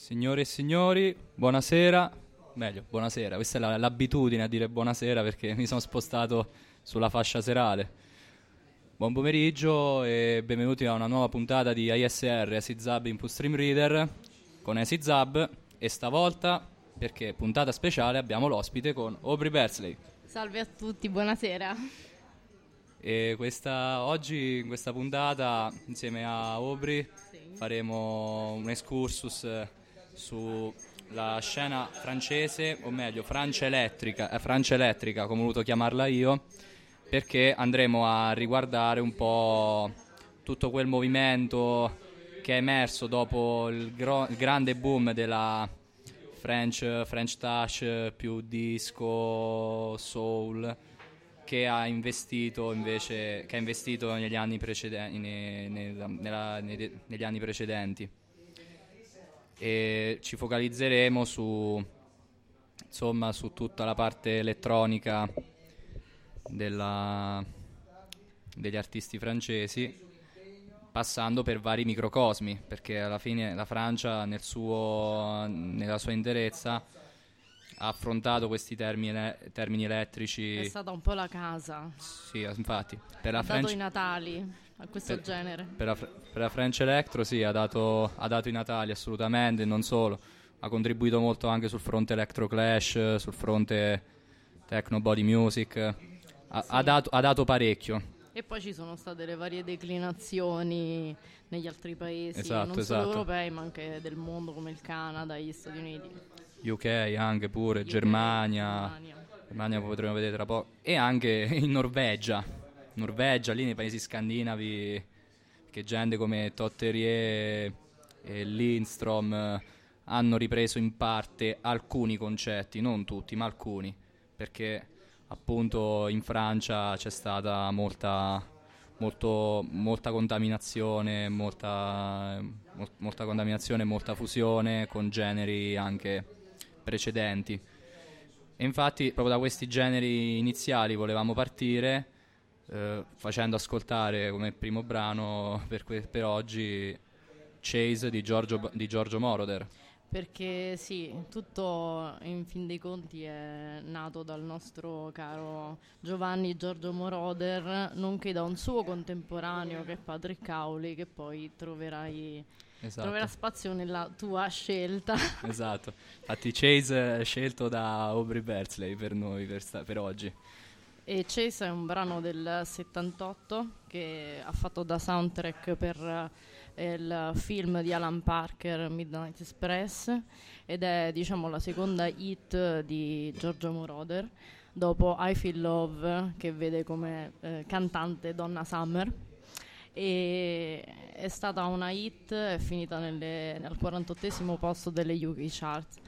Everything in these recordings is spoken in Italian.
Signore e signori, buonasera. Meglio, buonasera. Questa è la- l'abitudine a dire buonasera perché mi sono spostato sulla fascia serale. Buon pomeriggio e benvenuti a una nuova puntata di ISR Acid Zab Input Stream Reader con Acid Zab e stavolta, perché puntata speciale, abbiamo l'ospite con Aubrey Bersley. Salve a tutti, buonasera. E questa, oggi in questa puntata insieme a Aubrey faremo un excursus sulla scena francese, o meglio Francia elettrica, eh, Francia elettrica come ho voluto chiamarla io, perché andremo a riguardare un po' tutto quel movimento che è emerso dopo il, gro- il grande boom della French, French touch più disco, soul che ha investito invece che ha investito negli anni precedenti ne- nella- nella- nei- negli anni precedenti e ci focalizzeremo su insomma su tutta la parte elettronica della- degli artisti francesi passando per vari microcosmi perché alla fine la Francia nel suo, nella sua interezza ha affrontato questi termini, termini elettrici È stata un po' la casa. sì, infatti. Per la, French, i Natali a questo per- genere. per la per la French Electro, sì, ha dato, ha dato i Natali assolutamente, non solo. Ha contribuito molto anche sul fronte Electro Clash, sul fronte Techno Body Music. Ha, ha dato, ha dato parecchio. E poi ci sono state le varie declinazioni negli altri paesi, Esatto, non solo esatto. europei, ma anche del mondo come il Canada, gli Stati Uniti. UK anche pure, Germania. Germania. Germania potremo vedere tra poco. E anche in Norvegia. Norvegia, lì nei paesi scandinavi, che gente come Totterier e Lindstrom eh, hanno ripreso in parte alcuni concetti, non tutti, ma alcuni, perché appunto in Francia c'è stata molta, molto- molta contaminazione, molta, mol- molta contaminazione, molta fusione con generi anche precedenti. E infatti proprio da questi generi iniziali volevamo partire eh, facendo ascoltare come primo brano per, que- per oggi Chase di Giorgio, di Giorgio Moroder. Perché sì, tutto in fin dei conti è nato dal nostro caro Giovanni Giorgio Moroder, nonché da un suo contemporaneo che è Patrick Cowley, che poi troverai, Esatto. troverà spazio nella tua scelta. esatto. Infatti Chase è scelto da Aubrey Bersley per noi, per, sta- per oggi. E Chase è un brano del 78 che ha fatto da soundtrack per eh, il film di Alan Parker Midnight Express ed è diciamo la seconda hit di Giorgio Moroder dopo I Feel Love che vede come eh, cantante Donna Summer e è stata una hit è finita nelle- nel 48 posto delle UK Charts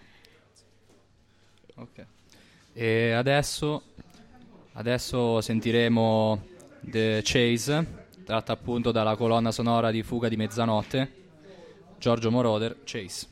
Ok. E adesso, adesso sentiremo The Chase, tratta appunto dalla colonna sonora di Fuga di Mezzanotte, Giorgio Moroder, Chase.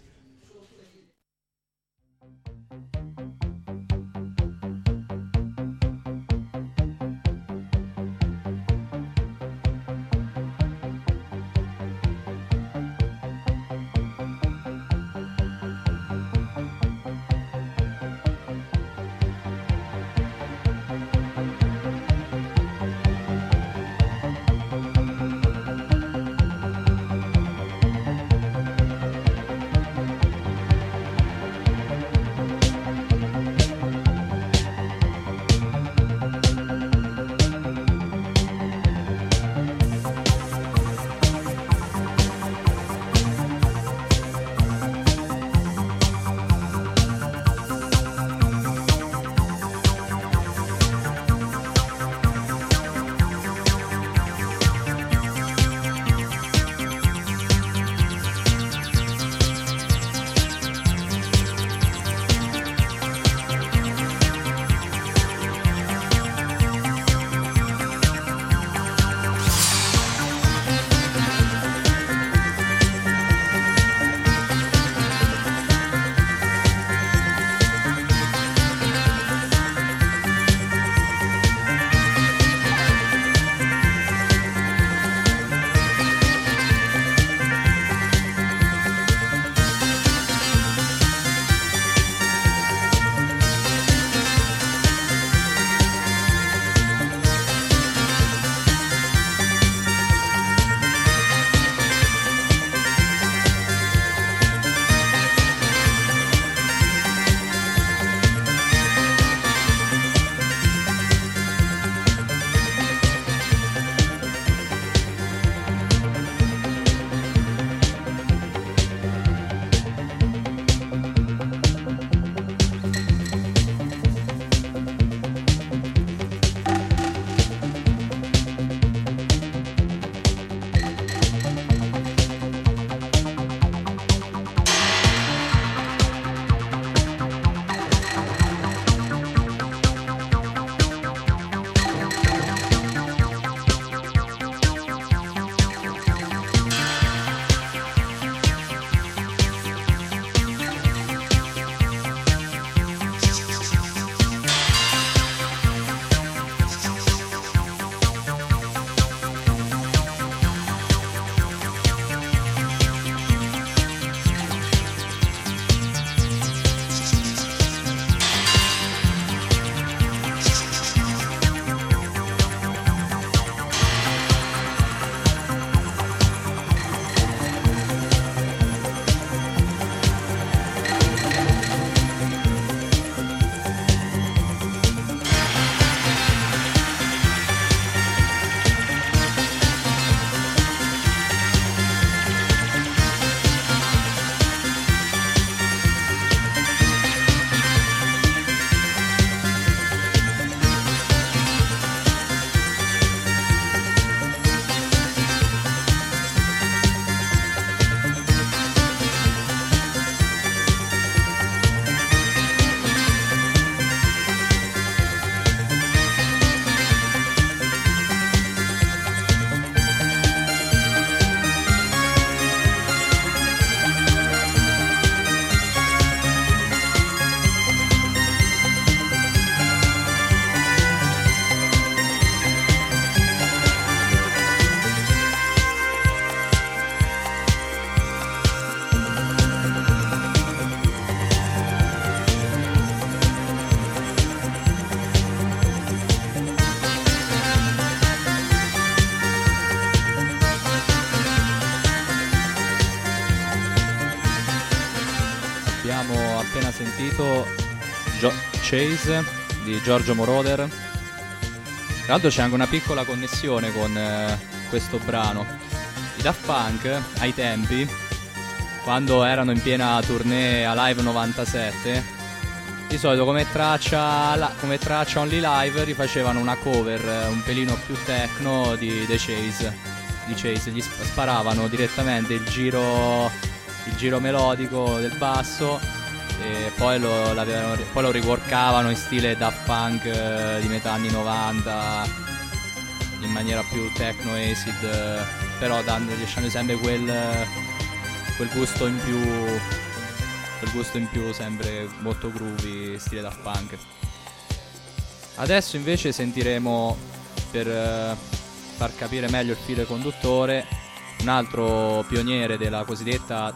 Chase di Giorgio Moroder. Tra l'altro c'è anche una piccola connessione con eh, questo brano. I Daft Punk ai tempi, quando erano in piena tournée a Live 97, di solito come traccia, la- come traccia only live rifacevano una cover eh, un pelino più techno di The Chase. Di Chase. Gli sp- sparavano direttamente il giro, il giro melodico del basso e poi lo, poi lo riworkavano in stile Daft Punk eh, di metà anni 90 in maniera più techno acid eh, però dando, lasciando sempre quel, quel gusto in più quel gusto in più sempre molto groovy stile Daft Punk. Adesso invece sentiremo per eh, far capire meglio il filo conduttore un altro pioniere della cosiddetta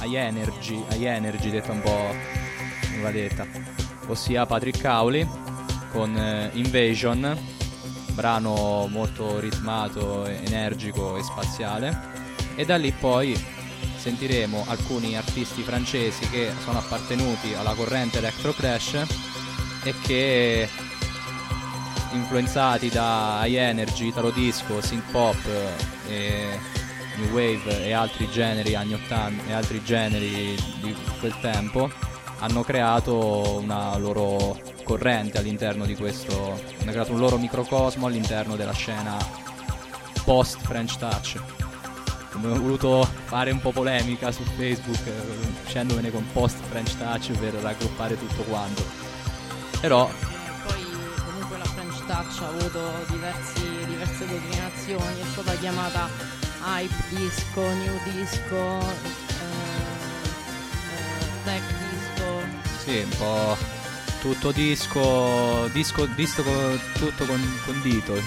high energy, high energy detta un po' come va detta, ossia Patrick Cowley con eh, Invasion, brano molto ritmato, energico e spaziale. E da lì poi sentiremo alcuni artisti francesi che sono appartenuti alla corrente Electro Crash e che influenzati da high energy, italo disco, synth pop e new wave e altri generi anni 80 e altri generi di quel tempo hanno creato una loro corrente all'interno di questo hanno creato un loro microcosmo all'interno della scena post French Touch. Ho voluto fare un po' polemica su Facebook uscendomene con post French Touch per raggruppare tutto quanto. Però Touch ha avuto diversi- diverse declinazioni, è stata chiamata hype disco, new disco, eh, eh, tech disco. Sì, un po' tutto disco, disco, disco co- tutto con, condito,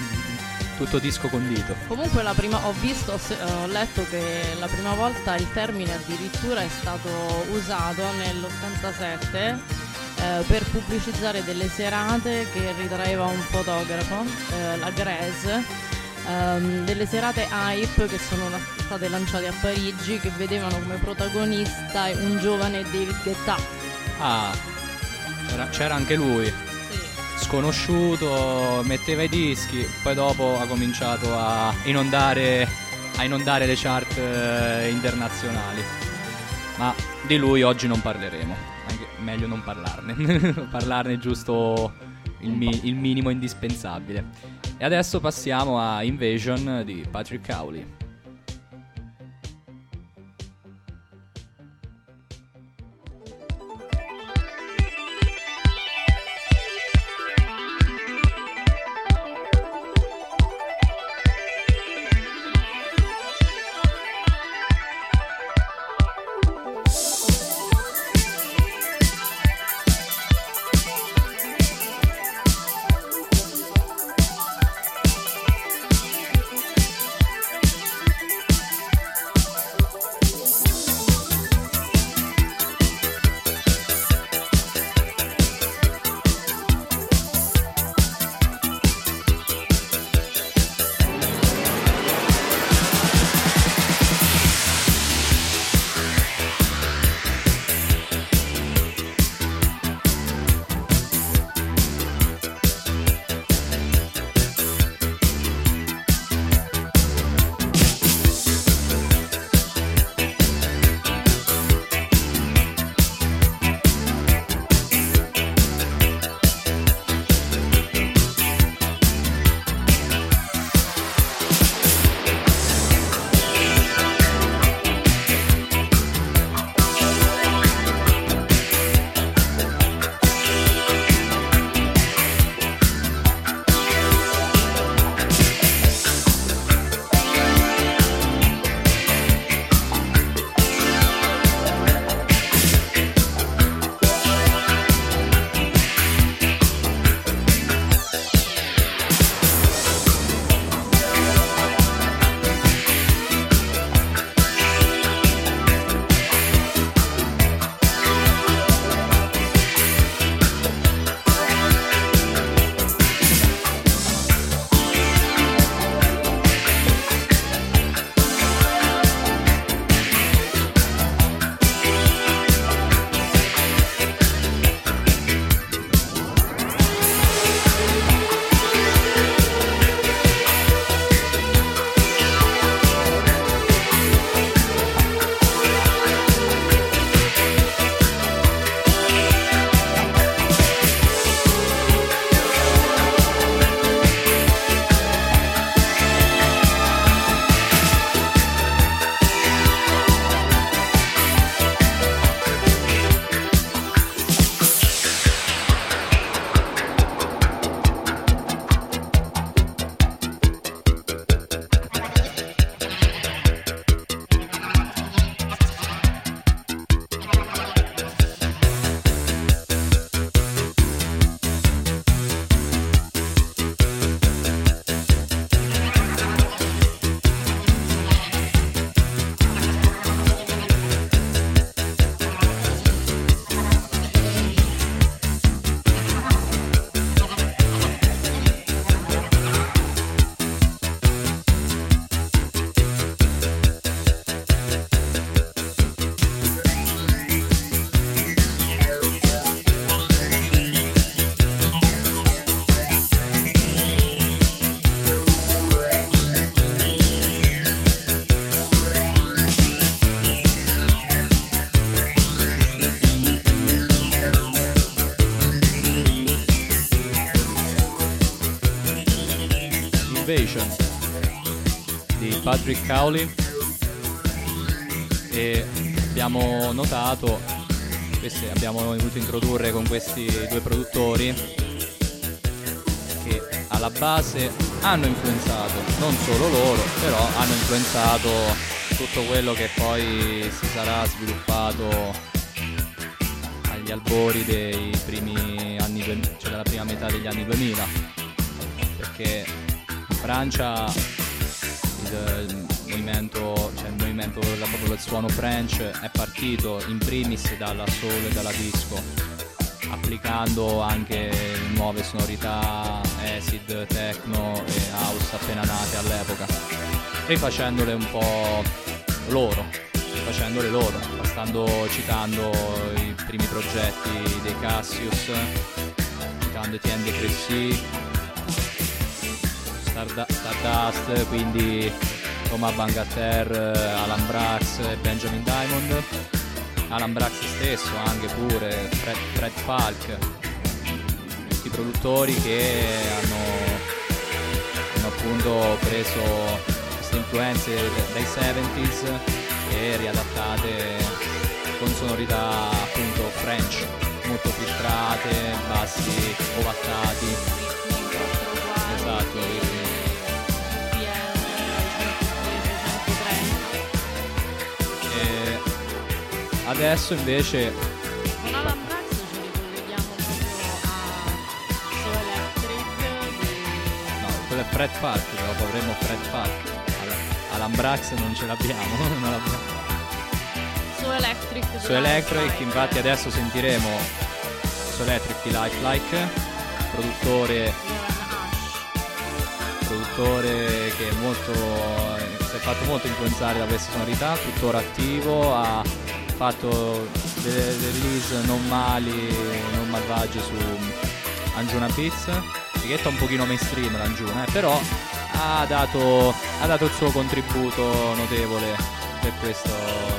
tutto disco condito. Comunque la prima, ho visto, se- ho letto che la prima volta il termine addirittura è stato usato nell'87 eh, per pubblicizzare delle serate che ritraeva un fotografo, eh, la Grèce, ehm, delle serate hype che sono state lanciate a Parigi che vedevano come protagonista un giovane David Guetta. Ah, c'era, c'era anche lui, Sì. sconosciuto, metteva i dischi, poi dopo ha cominciato a inondare, a inondare le chart eh, internazionali. Ma di lui oggi non parleremo, anche meglio non parlarne, parlarne giusto il, mi- il minimo indispensabile. E adesso passiamo a Invasion di Patrick Cowley. Patrick Cowley. E abbiamo notato, questi abbiamo voluto introdurre con questi due produttori che alla base hanno influenzato, non solo loro, però hanno influenzato tutto quello che poi si sarà sviluppato agli albori dei primi anni, cioè della prima metà degli anni 2000, perché in Francia il, movimento, cioè il movimento proprio del suono French è partito in primis dalla soul e dalla disco, applicando anche nuove sonorità acid, techno e house appena nate all'epoca, e facendole un po' loro, facendole loro, bastando citando i primi progetti dei Cassius, citando Etienne de Cressy, Stardust, quindi Thomas Bangater, Alan Brax e Benjamin Diamond, Alan Brax stesso anche pure, Fred, Fred Falk, questi produttori che hanno, hanno appunto preso queste influenze dai 70s e riadattate con sonorità appunto French, molto filtrate, bassi ovattati. Esatto, Adesso invece... Con Alan Brax ci ricolleghiamo proprio a So Electric di... No, quello è Fred Park, dopo avremo Fred Park. Alan Brax non ce l'abbiamo, non l'abbiamo. So Electric. So Electric, infatti adesso sentiremo So Electric di Lifelike, produttore produttore che è molto, si è fatto molto influenzare da queste sonorità, tuttora attivo, ha fatto delle, release non mali, non malvagie su Anjuna Beats, etichetta un pochino mainstream l'Anjuna, eh, però ha dato, ha dato, il suo contributo notevole per, questo,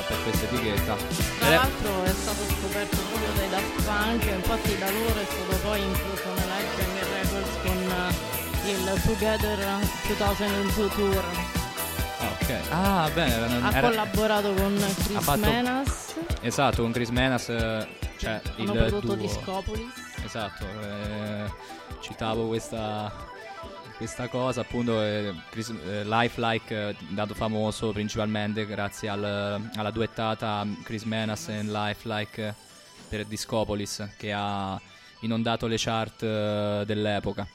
per questa etichetta. Tra l'altro è stato scoperto proprio dai Daft Punk, infatti da loro è stato poi incluso nella Headbanger Records con il Together 2002 Tour. Ok. Ah, bene. Ha era, collaborato con Chris fatto, Menas. Esatto, con Chris Menas, eh, cioè Hanno il prodotto duo. Discopolis. Esatto, eh, citavo questa, questa cosa appunto, eh, Chris, eh, Lifelike eh, dato famoso principalmente grazie al, alla duettata Chris Menas e Lifelike per Discopolis che ha inondato le chart eh, dell'epoca.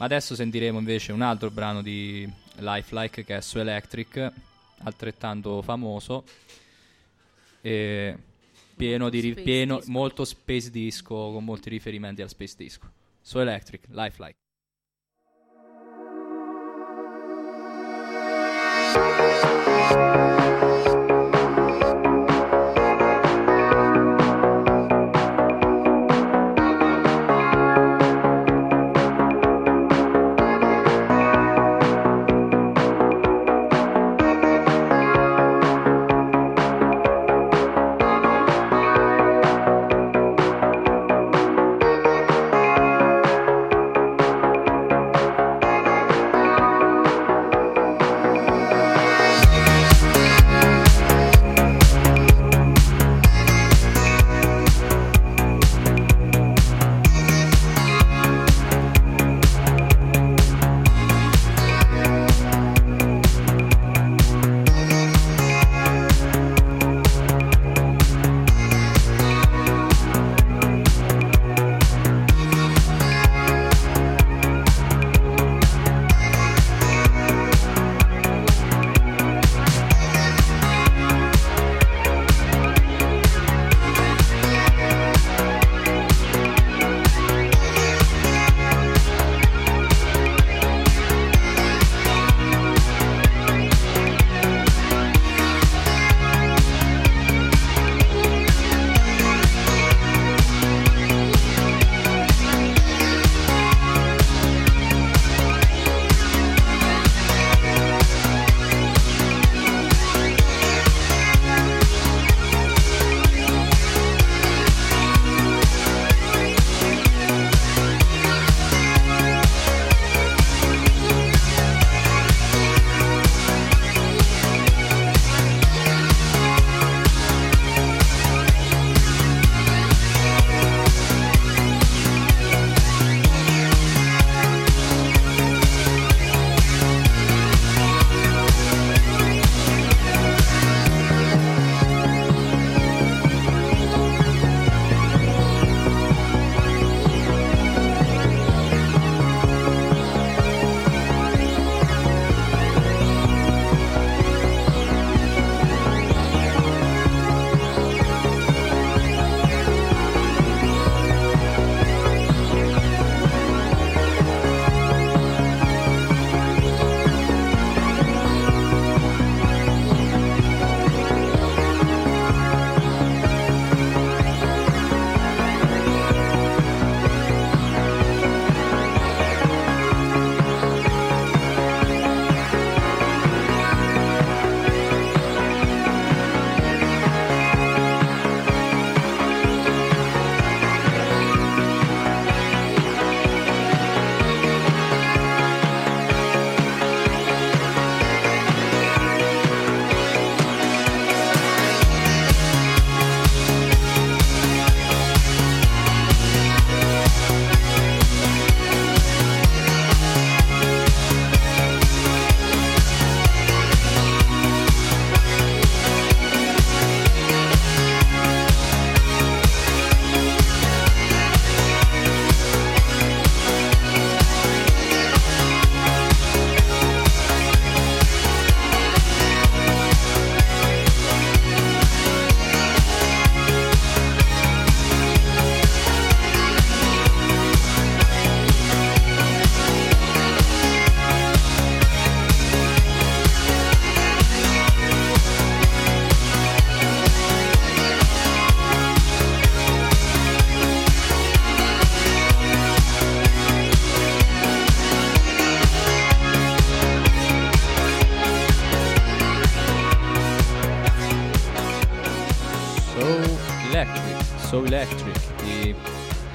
Ma adesso sentiremo invece un altro brano di Lifelike che è Su Electric, altrettanto famoso e pieno di space pieno, disco. molto space disco con molti riferimenti al space disco. So Electric, Lifelike.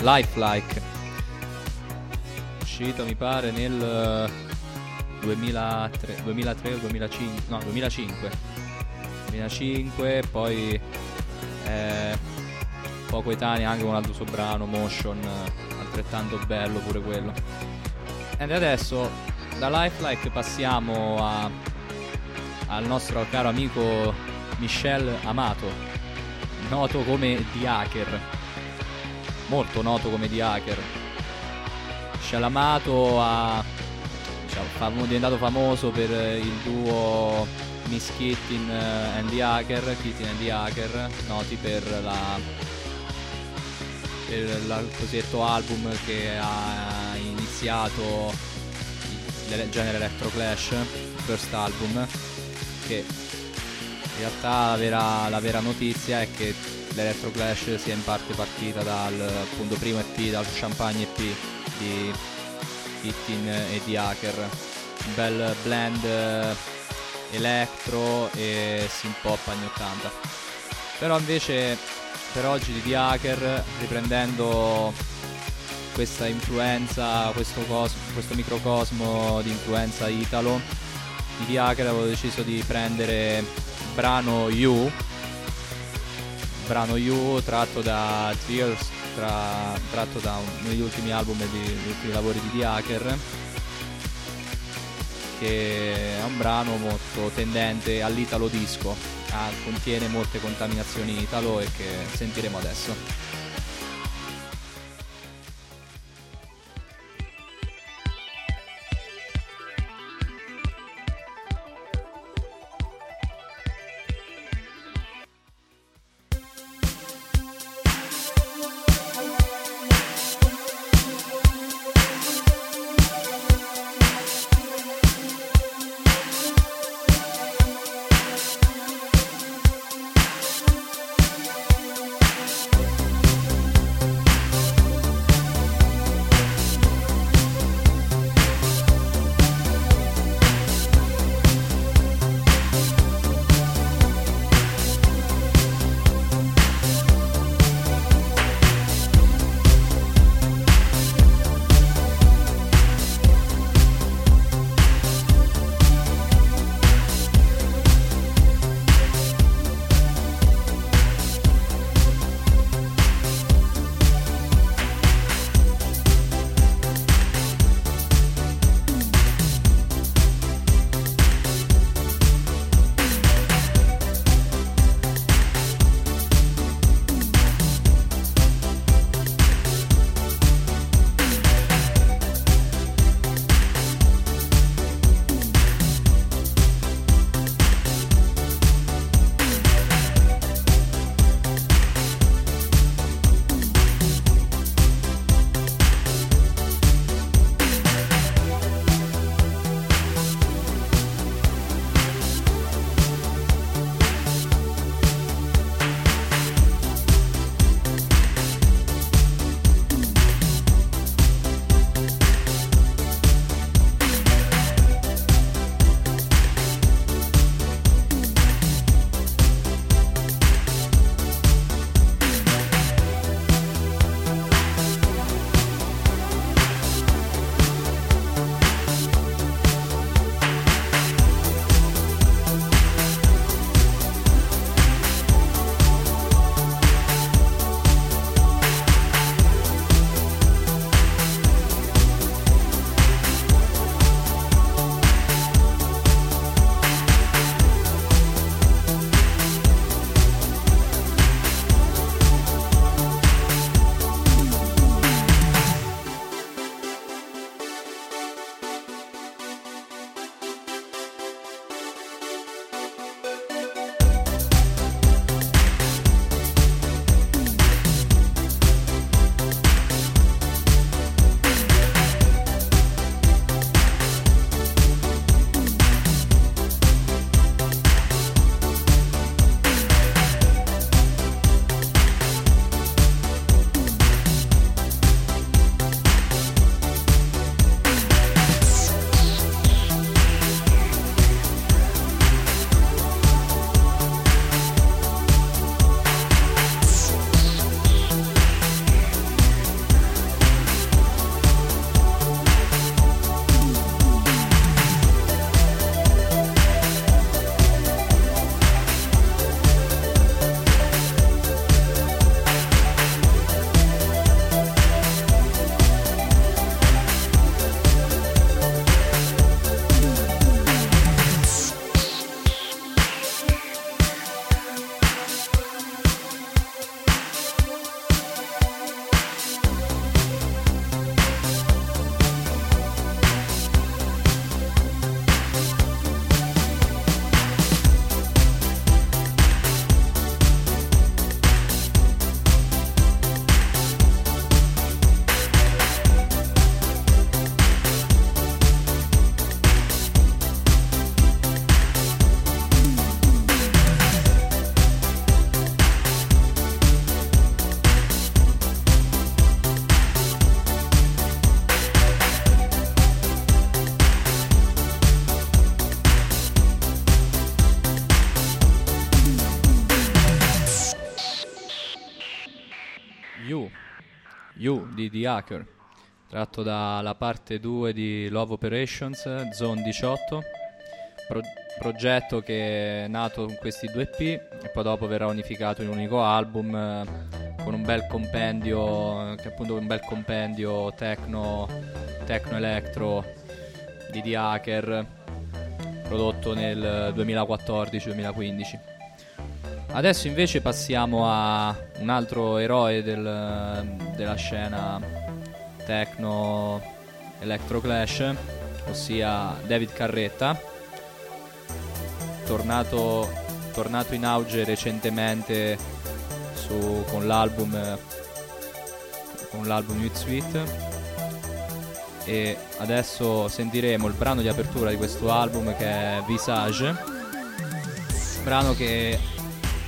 Lifelike, uscito mi pare nel 2003, 2003 o 2005, no 2005, 2005 poi eh, poco etania anche un altro sobrano, Motion, altrettanto bello pure quello. E adesso da Lifelike passiamo a, al nostro caro amico Michel Amato, noto come The Hacker, molto noto come The Hacker. Michel Amato ha, diciamo, è diventato famoso per il duo Miss Kittin and the Hacker, Kittin and the Hacker, noti per la per il cosiddetto album che ha iniziato il genere Electro Clash, il first album, che in realtà la vera, la vera notizia è che l'Electro Clash sia in parte partita dal appunto, primo EP, dal Champagne EP di Hittin e di Hacker, un bel blend eh, electro e synth anni 80. Però invece per oggi di The Hacker, riprendendo questa influenza, questo, cos- questo microcosmo di influenza italo, di The Hacker avevo deciso di prendere il brano You, brano You tratto da Tears, tra, tratto da uno degli ultimi album e degli ultimi lavori di The Hacker che è un brano molto tendente all'italo disco ah, contiene molte contaminazioni italo e che sentiremo adesso. You di Hacker, tratto dalla parte 2 di Love Operations, Zone 18, pro- progetto che è nato con questi due EP e poi dopo verrà unificato in un unico album eh, con un bel compendio, che è appunto un bel compendio techno, techno electro di The Hacker, prodotto nel 2014-2015. Adesso invece passiamo a un altro eroe del, della scena techno electro clash, ossia David Carretta, tornato, tornato in auge recentemente su, con l'album con l'album With Sweet. E adesso sentiremo il brano di apertura di questo album che è Visage. Brano che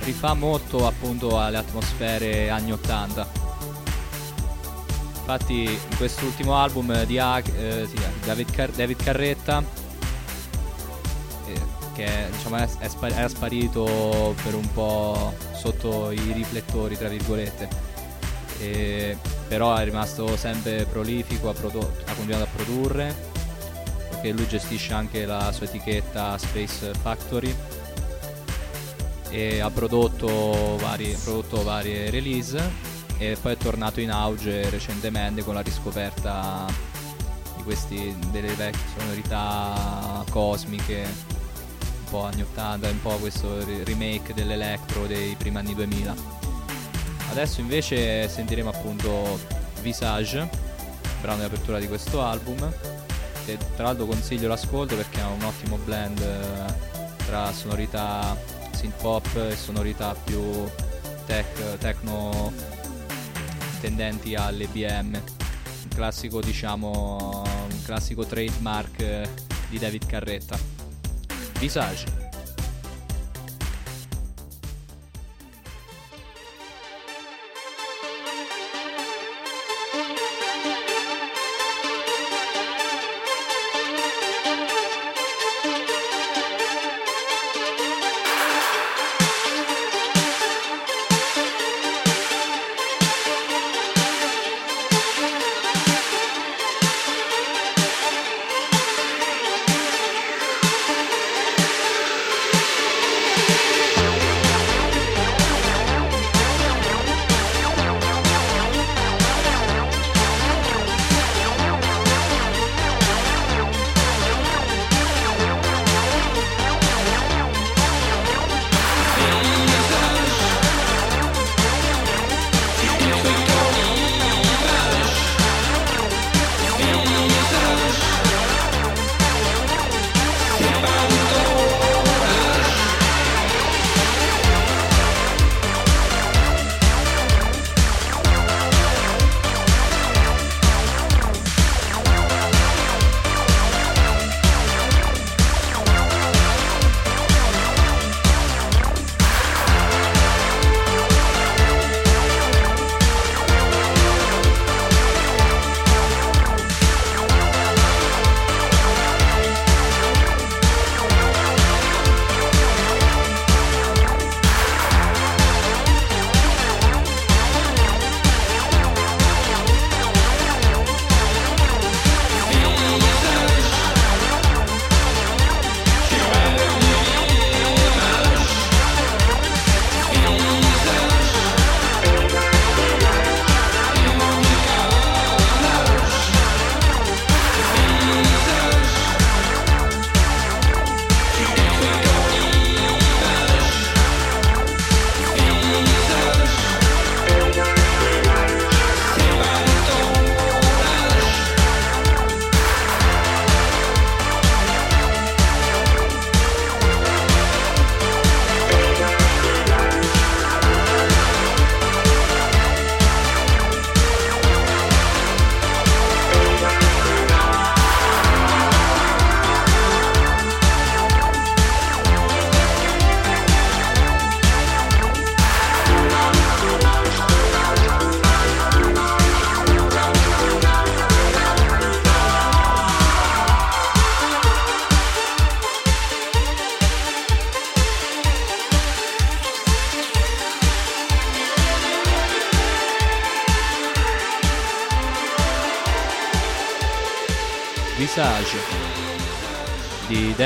rifà molto appunto alle atmosfere anni 80 infatti in quest'ultimo album di eh, sì, David, Car- David, Carretta eh, che diciamo, è, è spar- era sparito per un po' sotto i riflettori tra virgolette. E, però è rimasto sempre prolifico ha, prodotto, ha continuato a produrre perché lui gestisce anche la sua etichetta Space Factory e ha prodotto, vari, prodotto varie release e poi è tornato in auge recentemente con la riscoperta di questi delle vecchie sonorità cosmiche un po' anni 80 un po' questo remake dell'electro dei primi anni 2000 adesso invece sentiremo appunto Visage brano di apertura di questo album che tra l'altro consiglio l'ascolto perché ha un ottimo blend eh, tra sonorità synth pop e sonorità più tech, techno tendenti all'EBM. Un classico, diciamo, un classico trademark di David Carretta. Visage.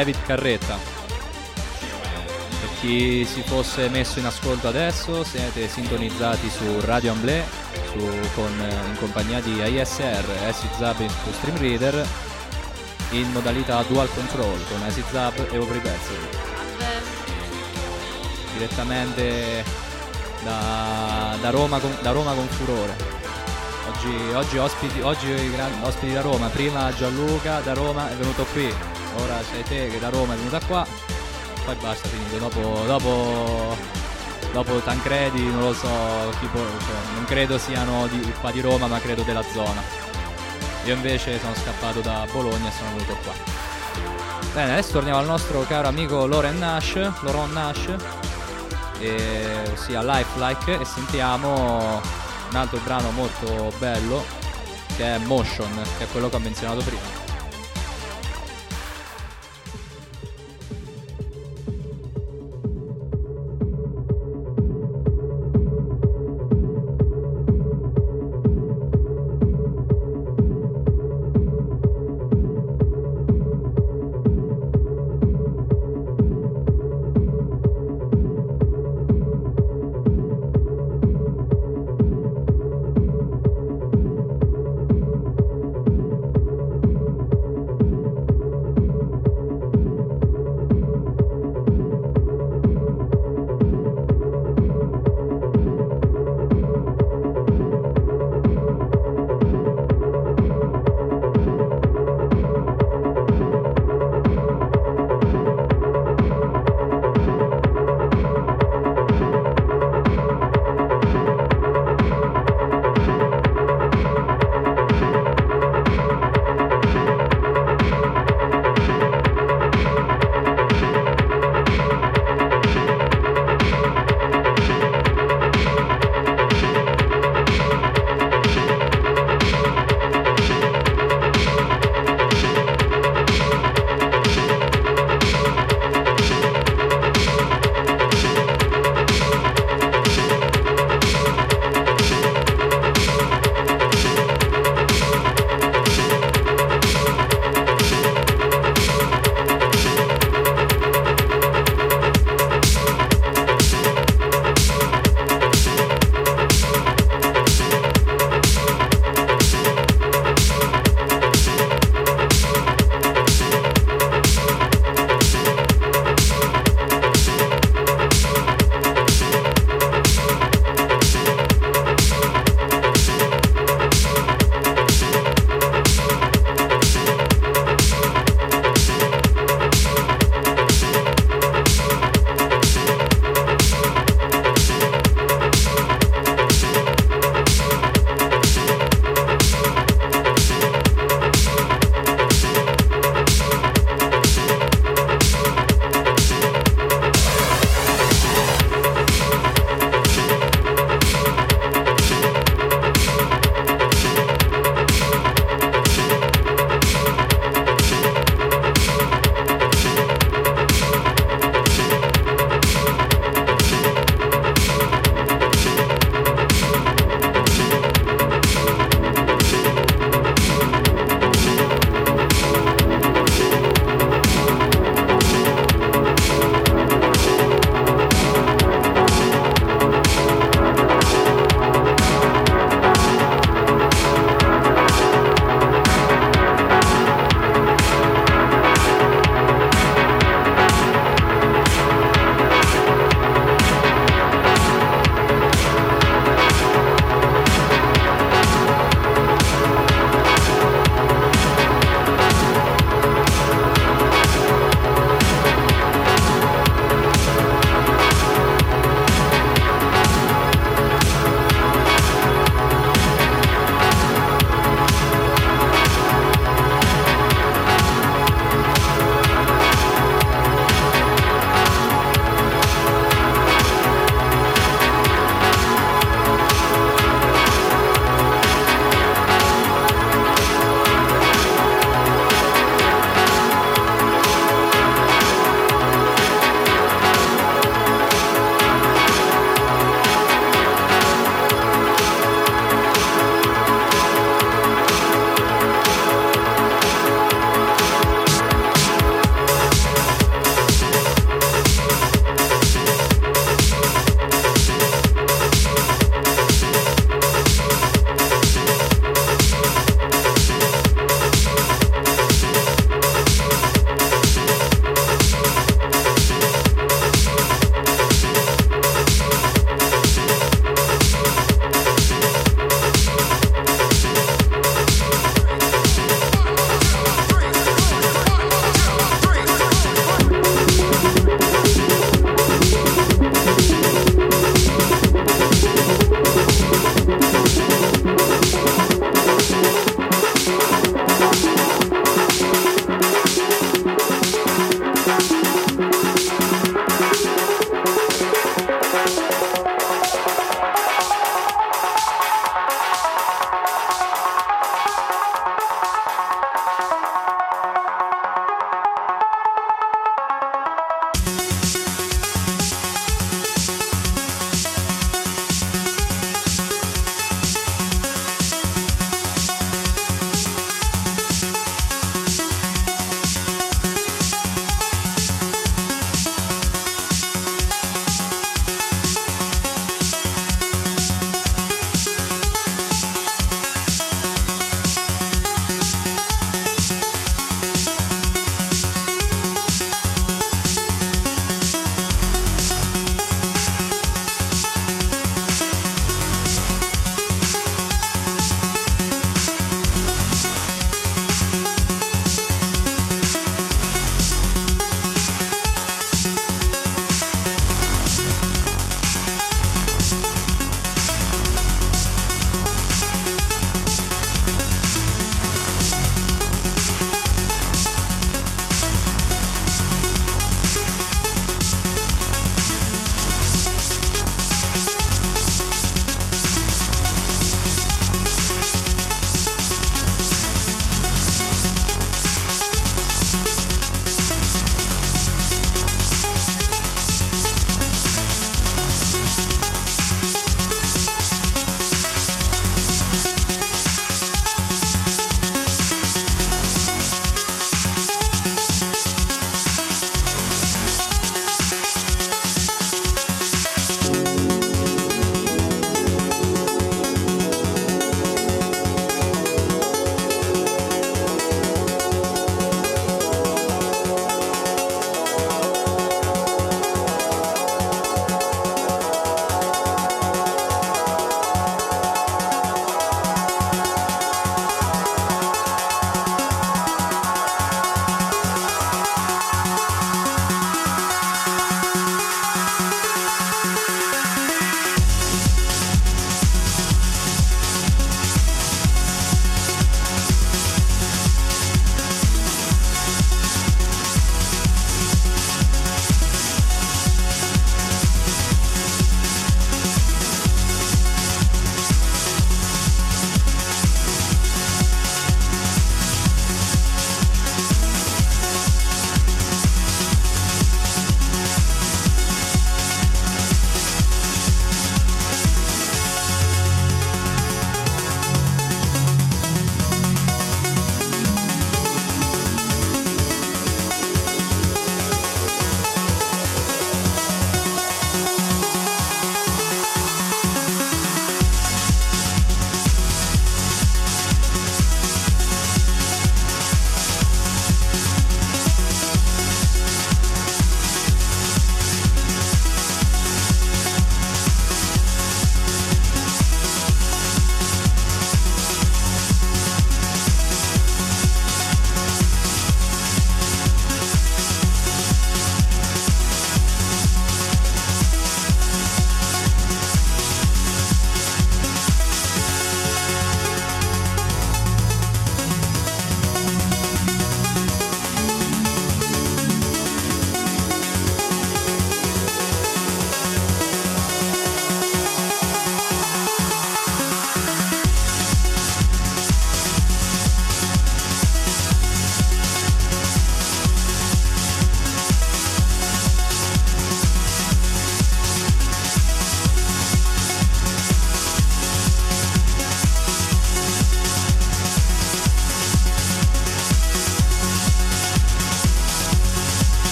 David Carretta. Per chi si fosse messo in ascolto adesso, siete sintonizzati su Radio Amblè su, con, in compagnia di ISR, Acid Zab su Stream Reader in modalità dual control con Acid Zab e Opry Bezel direttamente da, da, Roma, con, da Roma con furore. Oggi, oggi, ospiti, oggi ospiti da Roma, prima Gianluca da Roma è venuto qui, ora sei te che da Roma è venuta qua, poi basta finito, dopo, dopo, dopo Tancredi non lo so, tipo, cioè, non credo siano di, qua di Roma ma credo della zona. Io invece sono scappato da Bologna e sono venuto qua. Bene, adesso torniamo al nostro caro amico Loren Nash, Loron Nash, ossia Lifelike, e sentiamo un altro brano molto bello che è Motion, che è quello che ho menzionato prima.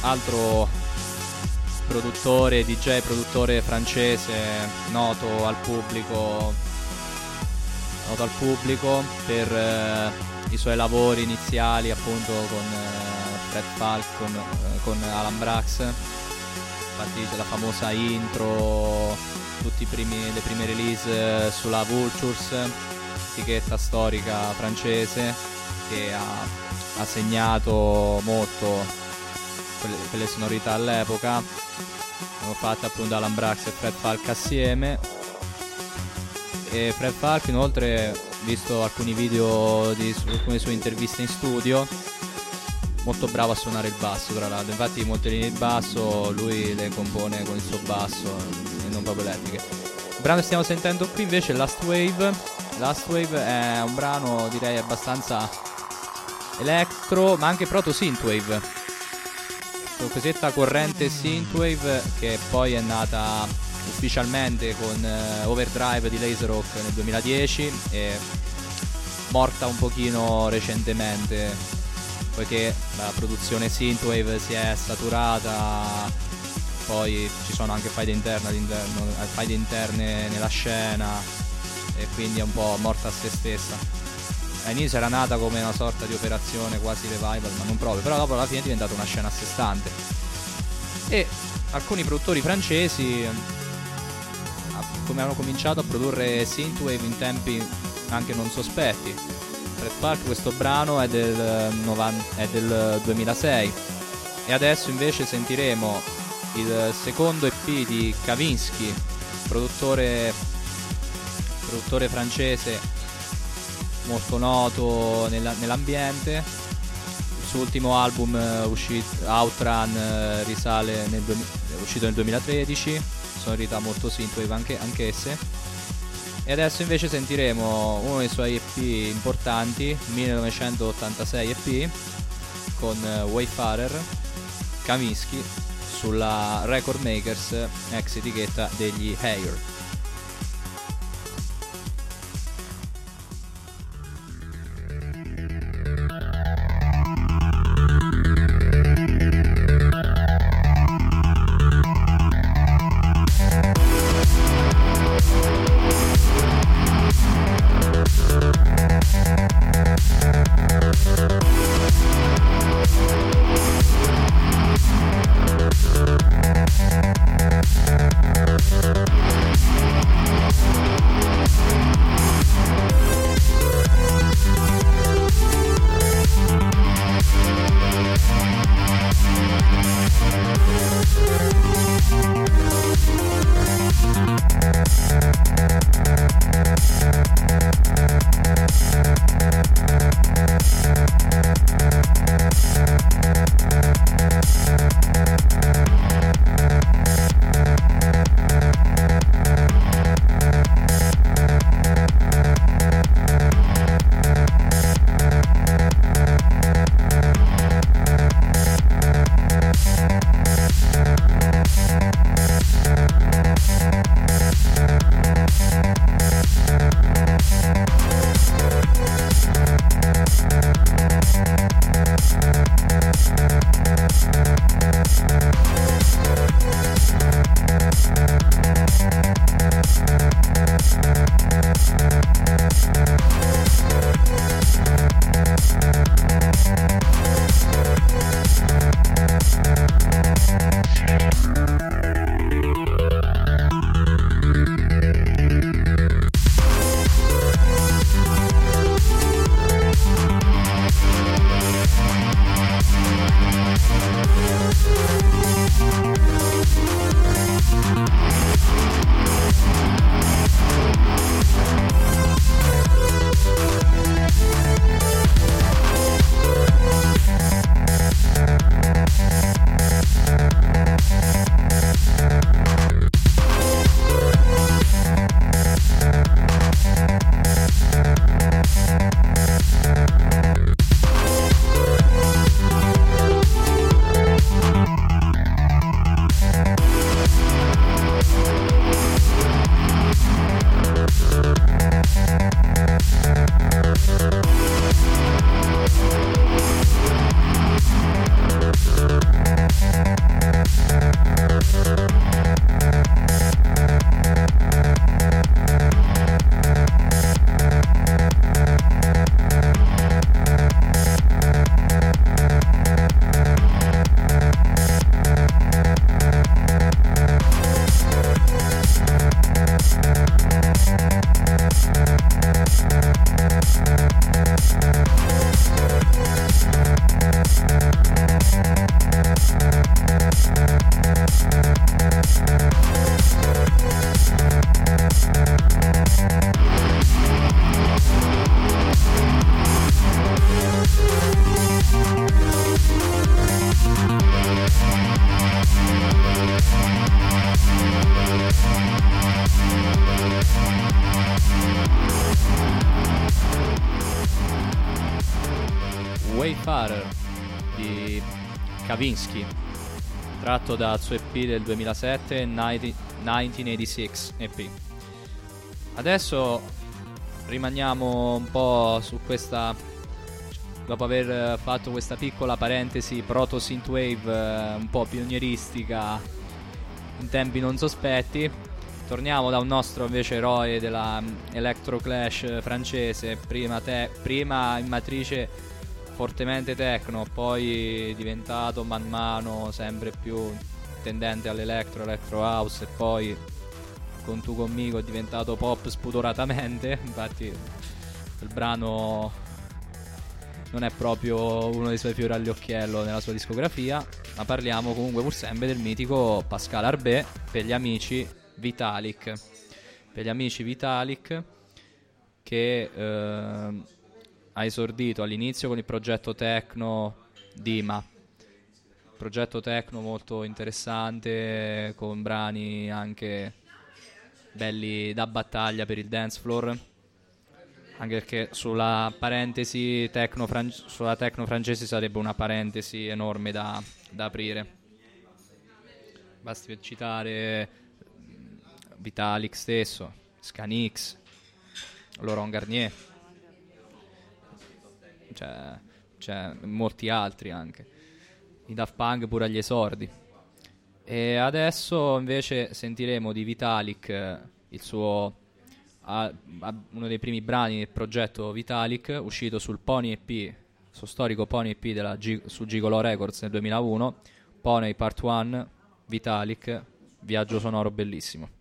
Altro produttore, DJ produttore francese, noto al pubblico, noto al pubblico per eh, i suoi lavori iniziali appunto con eh, Fred Falk, con, eh, con Alan Brax, infatti la famosa intro, tutte le prime release sulla Vultures, etichetta storica francese che ha, ha segnato molto quelle, quelle sonorità all'epoca. Abbiamo fatto appunto Alan Brax e Fred Falk assieme. E Fred Falk inoltre, visto alcuni video di su, alcune sue interviste in studio, molto bravo a suonare il basso tra l'altro. Infatti molte linee di basso lui le compone con il suo basso e non proprio elettriche. Il brano che stiamo sentendo qui invece è Last Wave. Last Wave è un brano direi abbastanza electro ma anche proto synthwave cosiddetta corrente synthwave che poi è nata ufficialmente con uh, Overdrive di Laserhawk nel 2010 e morta un pochino recentemente poiché la produzione synthwave si è saturata poi ci sono anche faide interne faide interne nella scena e quindi è un po' morta a se stessa all'inizio era nata come una sorta di operazione quasi revival, ma non proprio, però dopo alla fine è diventata una scena a sé stante. E alcuni produttori francesi come hanno cominciato a produrre synthwave in tempi anche non sospetti. Fred Park questo brano è del, 90, è del 2006 e adesso invece sentiremo il secondo EP di Kavinsky, produttore, produttore francese molto noto nella, nell'ambiente. Il suo ultimo album uh, uscito, Outrun uh, risale nel è uscito nel 2013, sonorità molto synthwave anche, anch'esse. E adesso invece sentiremo uno dei suoi EP importanti, 1986 EP, con uh, Wayfarer, Kaminsky, sulla Record Makers, ex etichetta degli Hair. Farer di Kavinsky, tratto dal suo EP del 2007, 1986 EP. Adesso rimaniamo un po' su questa dopo aver fatto questa piccola parentesi proto synthwave eh, un po' pionieristica in tempi non sospetti torniamo da un nostro invece eroe della mm, Electro Clash francese prima, te- prima in matrice fortemente techno poi diventato man mano sempre più tendente all'electro, electro house e poi con tu conmigo è diventato pop spudoratamente infatti il brano non è proprio uno dei suoi fiori all'occhiello nella sua discografia, ma parliamo comunque pur sempre del mitico Pascal Arbé per gli amici Vitalik. Per gli amici Vitalik che eh, ha esordito all'inizio con il progetto Tecno Dima. Progetto Tecno molto interessante con brani anche belli da battaglia per il dance floor anche perché sulla parentesi tecno, fran- sulla tecno francese sarebbe una parentesi enorme da, da aprire. Basti citare mm, Vitalik stesso, Scanix, Laurent Garnier, cioè, cioè, molti altri anche. I Daft Punk pure agli esordi. E adesso invece sentiremo di Vitalik eh, il suo a, a uno dei primi brani del progetto Vitalik, uscito sul Pony EP, sul storico Pony EP della G- su Gigolo Records nel 2001, Pony Part 1, Vitalik, viaggio sonoro bellissimo.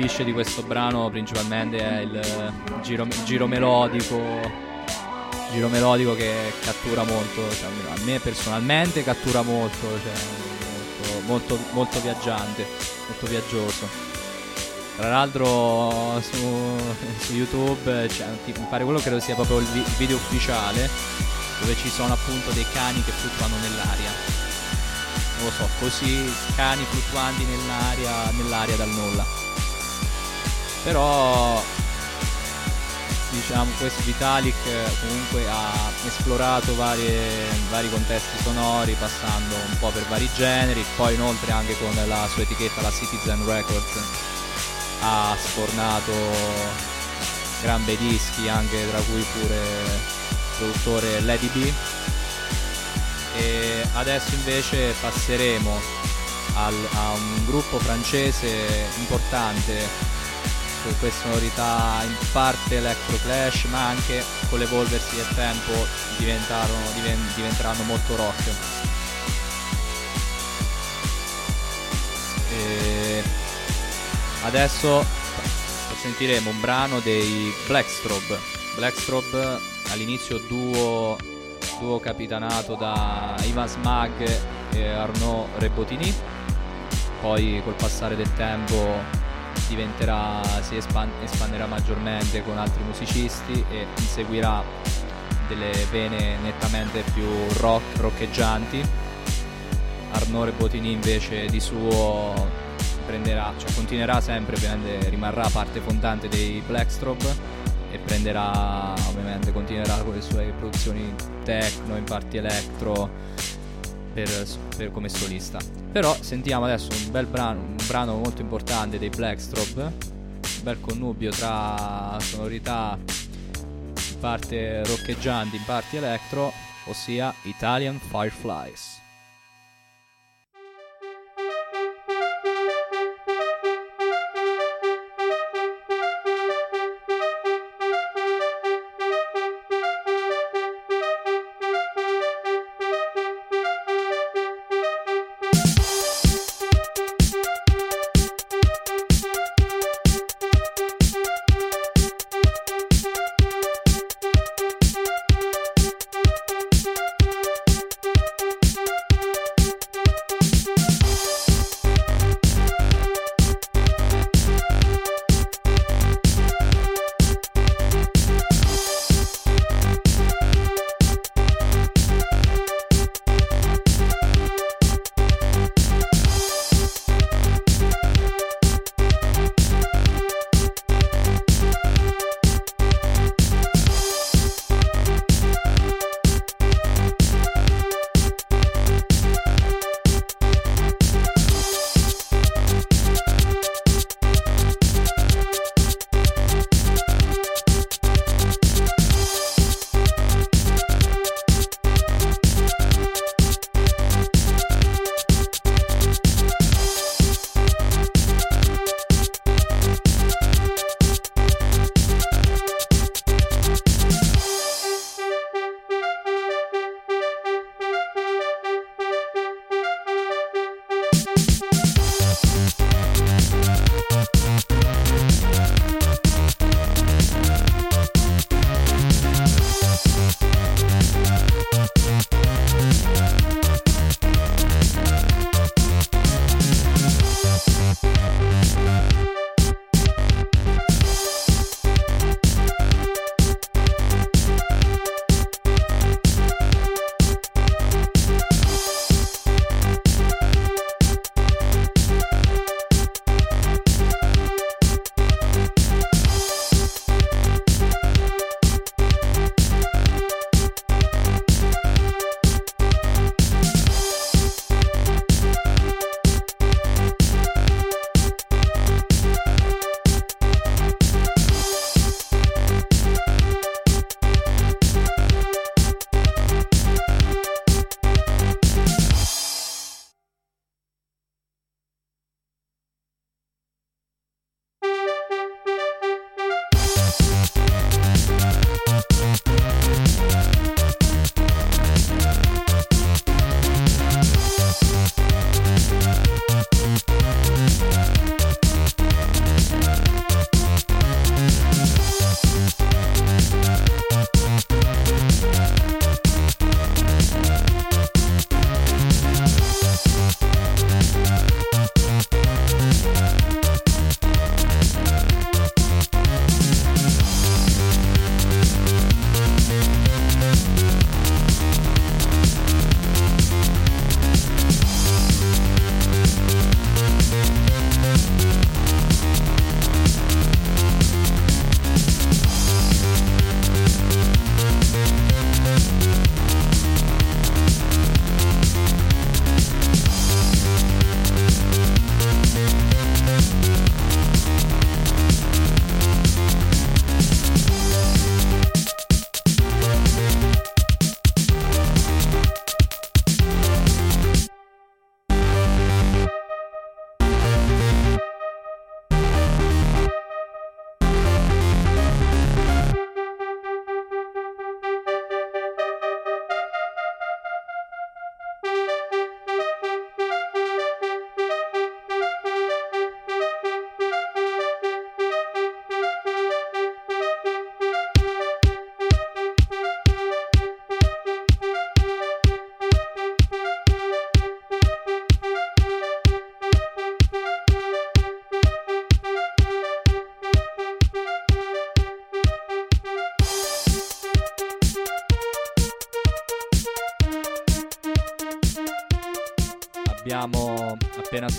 Colpisce di questo brano principalmente è il giro, giro melodico giro melodico che cattura molto, cioè, a me personalmente cattura molto, cioè, molto, molto, molto, viaggiante, molto viaggioso. Tra l'altro su, su YouTube cioè, mi pare quello credo sia proprio il video ufficiale dove ci sono appunto dei cani che fluttuano nell'aria. Non lo so, così cani fluttuanti nell'aria, nell'aria dal nulla. Però diciamo questo Vitalik comunque ha esplorato varie, vari contesti sonori passando un po' per vari generi. Poi inoltre anche con la sua etichetta la Citizen Records ha sfornato gran bei dischi anche tra cui pure il produttore Lady B. E adesso invece passeremo al, a un gruppo francese importante con queste sonorità in parte electro clash ma anche con l'evolversi del tempo diven- diventeranno molto rock. E adesso sentiremo un brano dei Blackstrobe. Blackstrobe all'inizio duo, duo capitanato da Ivan Smag e Arnaud Rebotini. Poi col passare del tempo diventerà, si espan- espanderà maggiormente con altri musicisti e inseguirà delle vene nettamente più rock, roccheggianti. Arnore Botini invece di suo prenderà, cioè continuerà sempre, rimarrà parte fondante dei Blackstrobe e prenderà ovviamente continuerà con le sue produzioni techno, in parte electro per, per come solista. Però sentiamo adesso un bel brano, un brano molto importante dei Blackstrobe, un bel connubio tra sonorità in parte roccheggianti, in parte electro, ossia Italian Fireflies.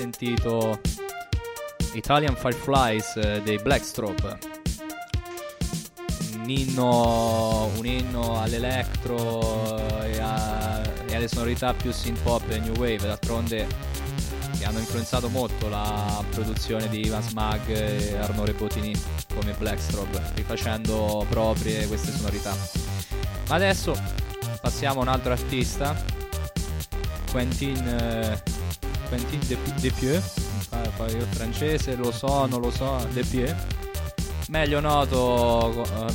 Sentito Italian Fireflies eh, dei Blackstrobe. Un inno, un inno all'electro e, a, e, alle sonorità più synth pop e new wave, d'altronde che hanno influenzato molto la produzione di Ivan Smag e Arnore Botini come Blackstrobe, rifacendo proprie queste sonorità. Ma adesso passiamo a un altro artista, Quentin, eh, Quentin Depieux, poi io francese lo so, non lo so, Depieux, meglio noto, uh,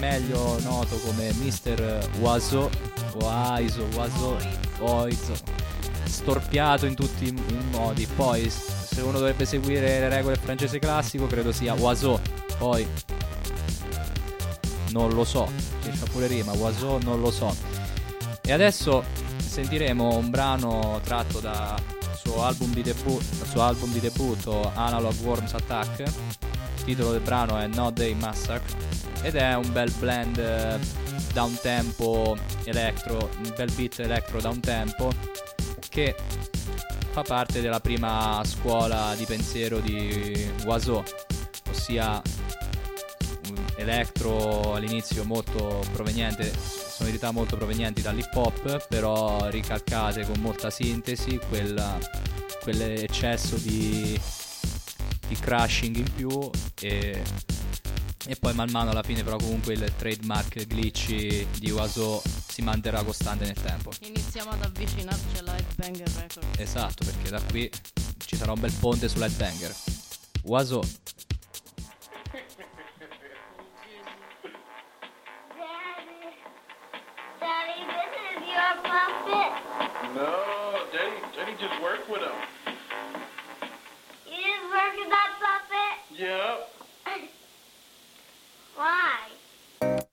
meglio noto come Mr. Oiseau, Oiseau, Oiseau, Oiseau, storpiato in tutti i modi, poi se uno dovrebbe seguire le regole francese classico credo sia Oiseau, poi non lo so, c'è pure rima, Oiseau non lo so. E adesso sentiremo un brano tratto dal suo album di, debu- suo album di debutto Analog Worms Attack. Il titolo del brano è No Day Massacre ed è un bel blend eh, da un tempo electro, un bel beat electro da un tempo che fa parte della prima scuola di pensiero di Oiseau, ossia electro all'inizio molto proveniente, sonorità molto provenienti dall'hip hop, però ricalcate con molta sintesi, quella, quell'eccesso di, di crashing in più e, e, poi man mano alla fine però comunque il trademark glitchy di Waso si manterrà costante nel tempo. Iniziamo ad avvicinarci alla Headbanger Record. Esatto, perché da qui ci sarà un bel ponte sulla Headbanger. Waso No, Daddy, Daddy just worked with him. You just work with that puppet? Yep. Why?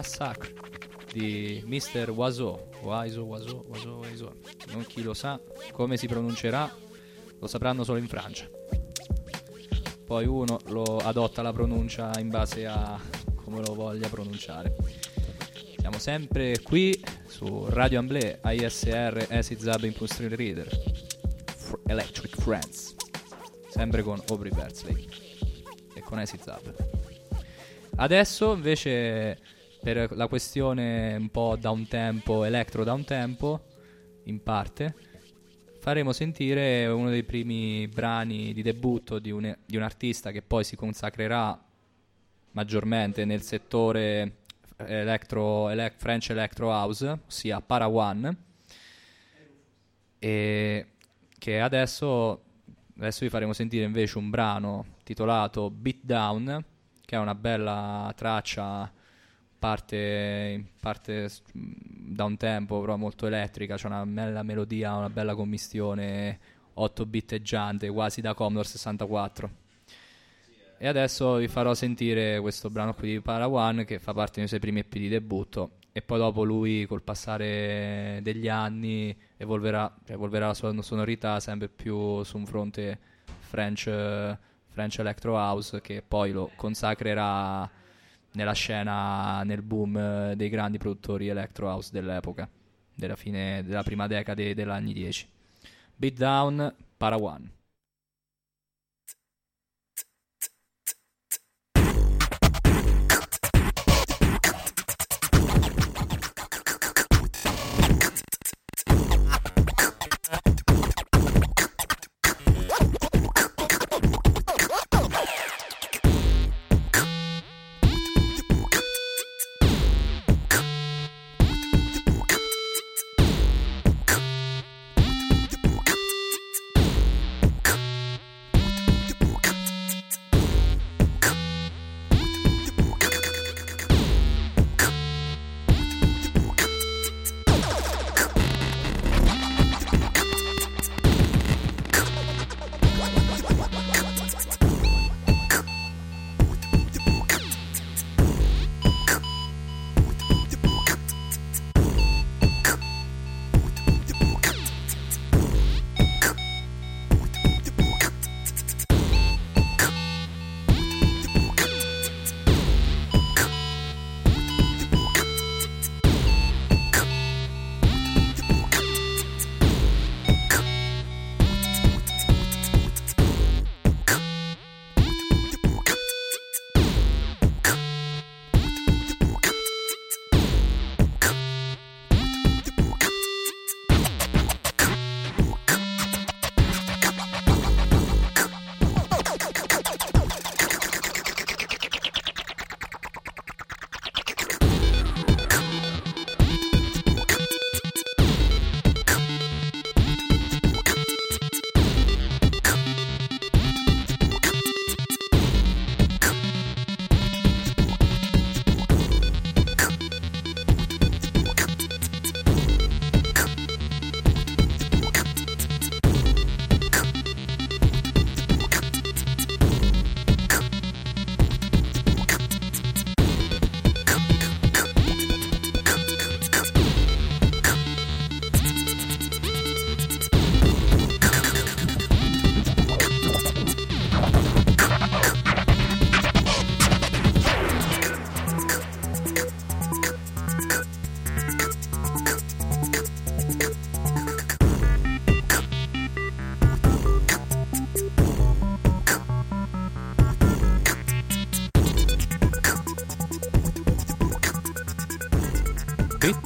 Massacre di Mr. Waso. Waiso, Waso, Waso, Waiso. Non chi lo sa come si pronuncerà, lo sapranno solo in Francia. Poi uno lo adotta la pronuncia in base a come lo voglia pronunciare. Siamo sempre qui su Radio Amblè, ISR, Acid Zab Industrial Reader, F- Electric Friends. Sempre con Aubrey Bersley e con Acid Zab. Adesso invece per la questione un po' da un tempo, electro da un tempo, in parte, faremo sentire uno dei primi brani di debutto di un, di un artista che poi si consacrerà maggiormente nel settore electro, elec- French Electro House, ossia Parawan, e che adesso, adesso vi faremo sentire invece un brano titolato Beat Down, che è una bella traccia parte, parte s- da un tempo però molto elettrica, c'è una bella melodia, una bella commistione 8 biteggiante, quasi da Commodore 64. E adesso vi farò sentire questo brano qui di Parawan che fa parte dei suoi primi EP di debutto e poi dopo lui col passare degli anni evolverà, cioè evolverà la sua sonorità sempre più su un fronte French, French Electro House che poi lo consacrerà nella scena, nel boom eh, dei grandi produttori Electro House dell'epoca, della fine della prima decade degli anni 10. Beat Down, Parawan.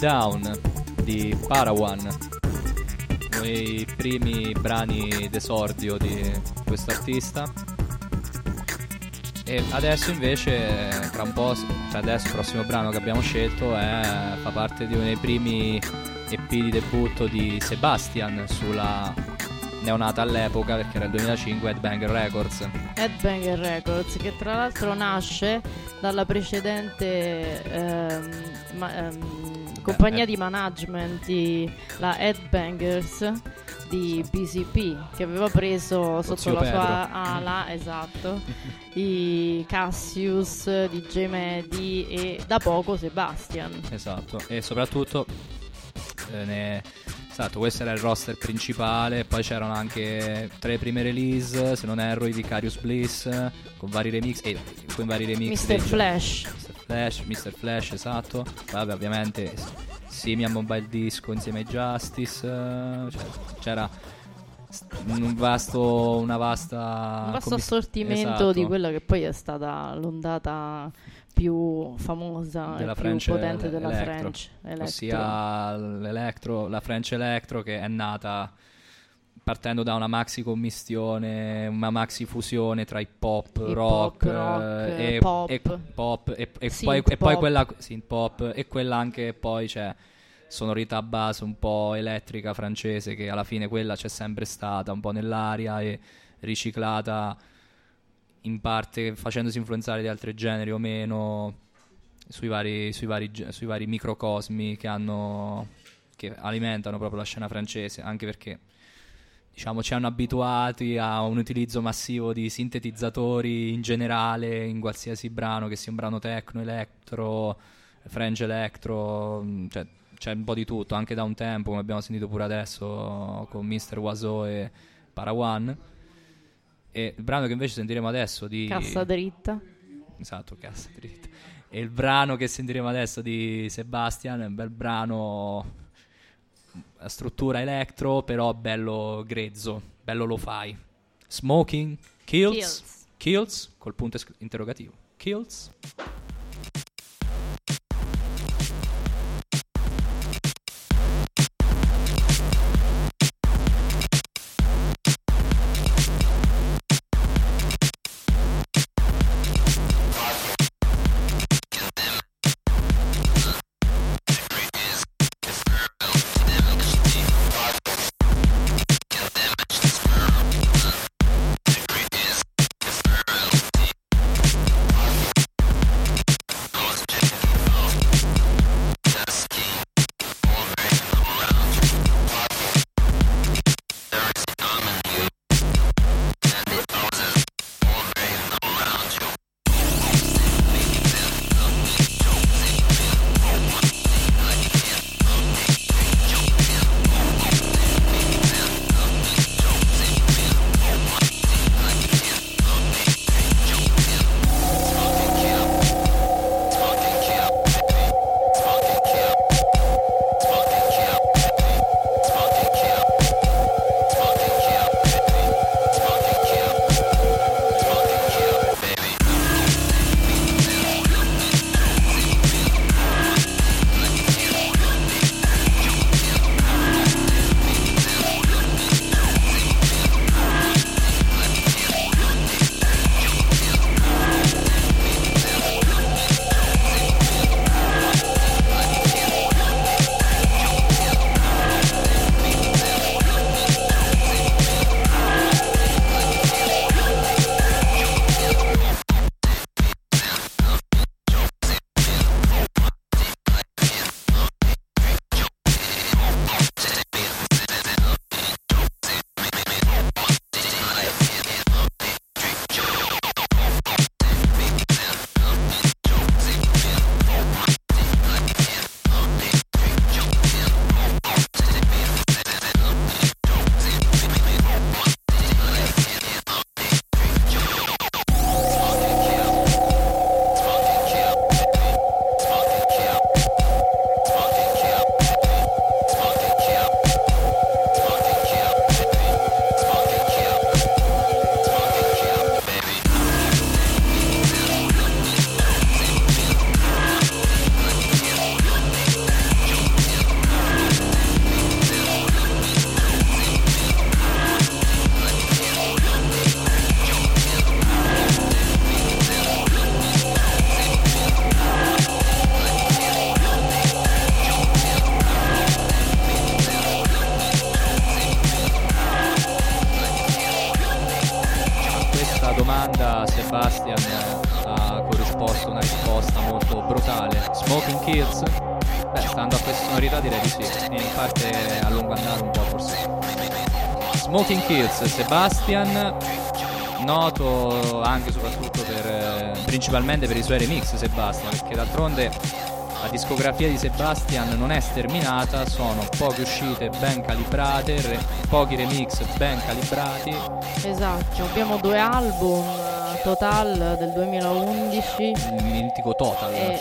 Down di Parawan, uno dei primi brani d'esordio di questo artista. E adesso invece, tra un po', cioè adesso il prossimo brano che abbiamo scelto è, fa parte di uno dei primi EP di debutto di Sebastian sulla neonata all'epoca perché era il 2005 Headbanger Records. Headbanger Records, che tra l'altro nasce dalla precedente ehm, ma- ehm, compagnia di management, di- la Headbangers, di BCP che aveva preso sotto la sua ala, esatto, i Cassius, DJ Medi e da poco Sebastian. Esatto, e soprattutto eh, ne- esatto, questo era il roster principale, poi c'erano anche tra le prime release, se non erro, i Vicarious Bliss con vari remix e con vari remix Mr. Flash. Mr. Flash, Mr. Flash, esatto. Vabbè, ovviamente Simi a Mobile Disco insieme ai Justice, eh, cioè, c'era un vasto una vasta Un vasto commis- assortimento esatto. di quella che poi è stata l'ondata più famosa Della e più French potente ele- della Electro. French Electro. ossia l'Electro, la French Electro che è nata partendo da una maxi commistione, una maxi fusione tra hip hop, rock, rock, eh, e pop. e, pop, e, e poi, e poi quella synth pop e quella anche poi c'è sonorità base un po' elettrica francese che alla fine quella c'è sempre stata un po' nell'aria e riciclata in parte facendosi influenzare di altri generi o meno sui vari, sui vari, sui vari microcosmi che hanno che alimentano proprio la scena francese anche perché diciamo ci hanno abituati a un utilizzo massivo di sintetizzatori in generale in qualsiasi brano che sia un brano techno, electro, French electro, cioè c'è un po' di tutto, anche da un tempo come abbiamo sentito pure adesso con Mr. Waso e Parawan e il brano che invece sentiremo adesso di Cassa dritta. Esatto, cassa dritta. E il brano che sentiremo adesso di Sebastian è un bel brano a struttura electro, però bello grezzo, bello lo fai. Smoking kills, Kills. kills col punto interrogativo. Kills. Sebastian, noto anche e soprattutto per, principalmente per i suoi remix Sebastian, perché d'altronde la discografia di Sebastian non è sterminata, sono poche uscite ben calibrate, re- pochi remix ben calibrati. Esatto, abbiamo due album eh, total del 2011 Il mitico Total. e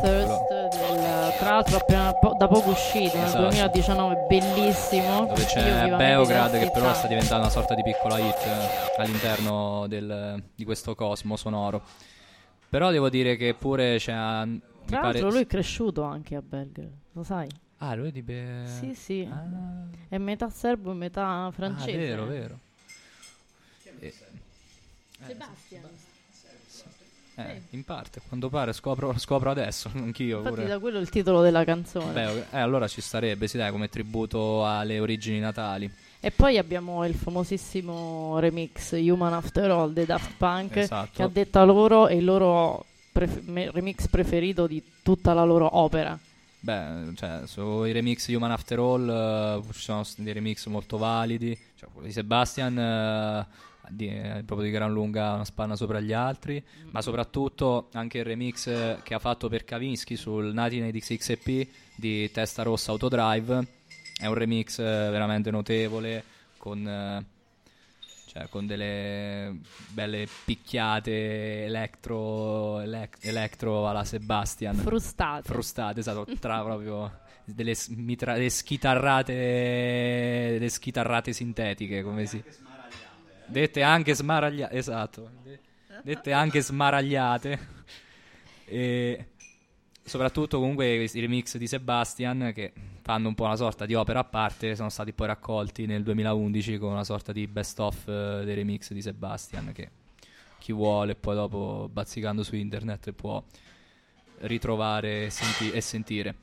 Thirst del, tra l'altro po- da poco uscito nel Esatto. 2019 bellissimo dove c'è Beograd che però sta diventando una sorta di piccola hit eh, all'interno del- di questo cosmo sonoro. Però devo dire che pure c'è... mi tra pare- l'altro lui è cresciuto anche a Belgrado lo sai? Ah, lui è di Be... sì sì Ah, è metà serbo e metà francese Ah, vero, vero. Eh, Sebastian eh, in parte, a quanto pare, scopro, scopro adesso, anch'io infatti pure. da quello il titolo della canzone Beh, eh, allora ci starebbe, sì, dai, come tributo alle origini natali. E poi abbiamo il famosissimo remix Human After All dei Daft Punk Esatto. che a detta loro è il loro pref- remix preferito di tutta la loro opera. Beh, cioè, sui remix Human After All eh, ci sono dei remix molto validi. Cioè, quello di Sebastian, eh, di- eh, proprio di gran lunga una spanna sopra gli altri. Ma soprattutto anche il remix che ha fatto per Kavinsky sul 1986 EP di Testa Rossa Autodrive. È un remix eh, veramente notevole con. eh, cioè, con delle belle picchiate elettro, elec- elettro alla Sebastian Frustate. frustate, esatto, tra proprio delle, mitra- delle schitarrate delle schitarrate sintetiche, come si dette anche smaragliate, esatto. De- dette anche smaragliate. E soprattutto comunque questi remix di Sebastian che fanno un po' una sorta di opera a parte, sono stati poi raccolti nel 2011 con una sorta di best of eh, dei remix di Sebastian che chi vuole poi dopo bazzicando su internet può ritrovare e, senti- e sentire.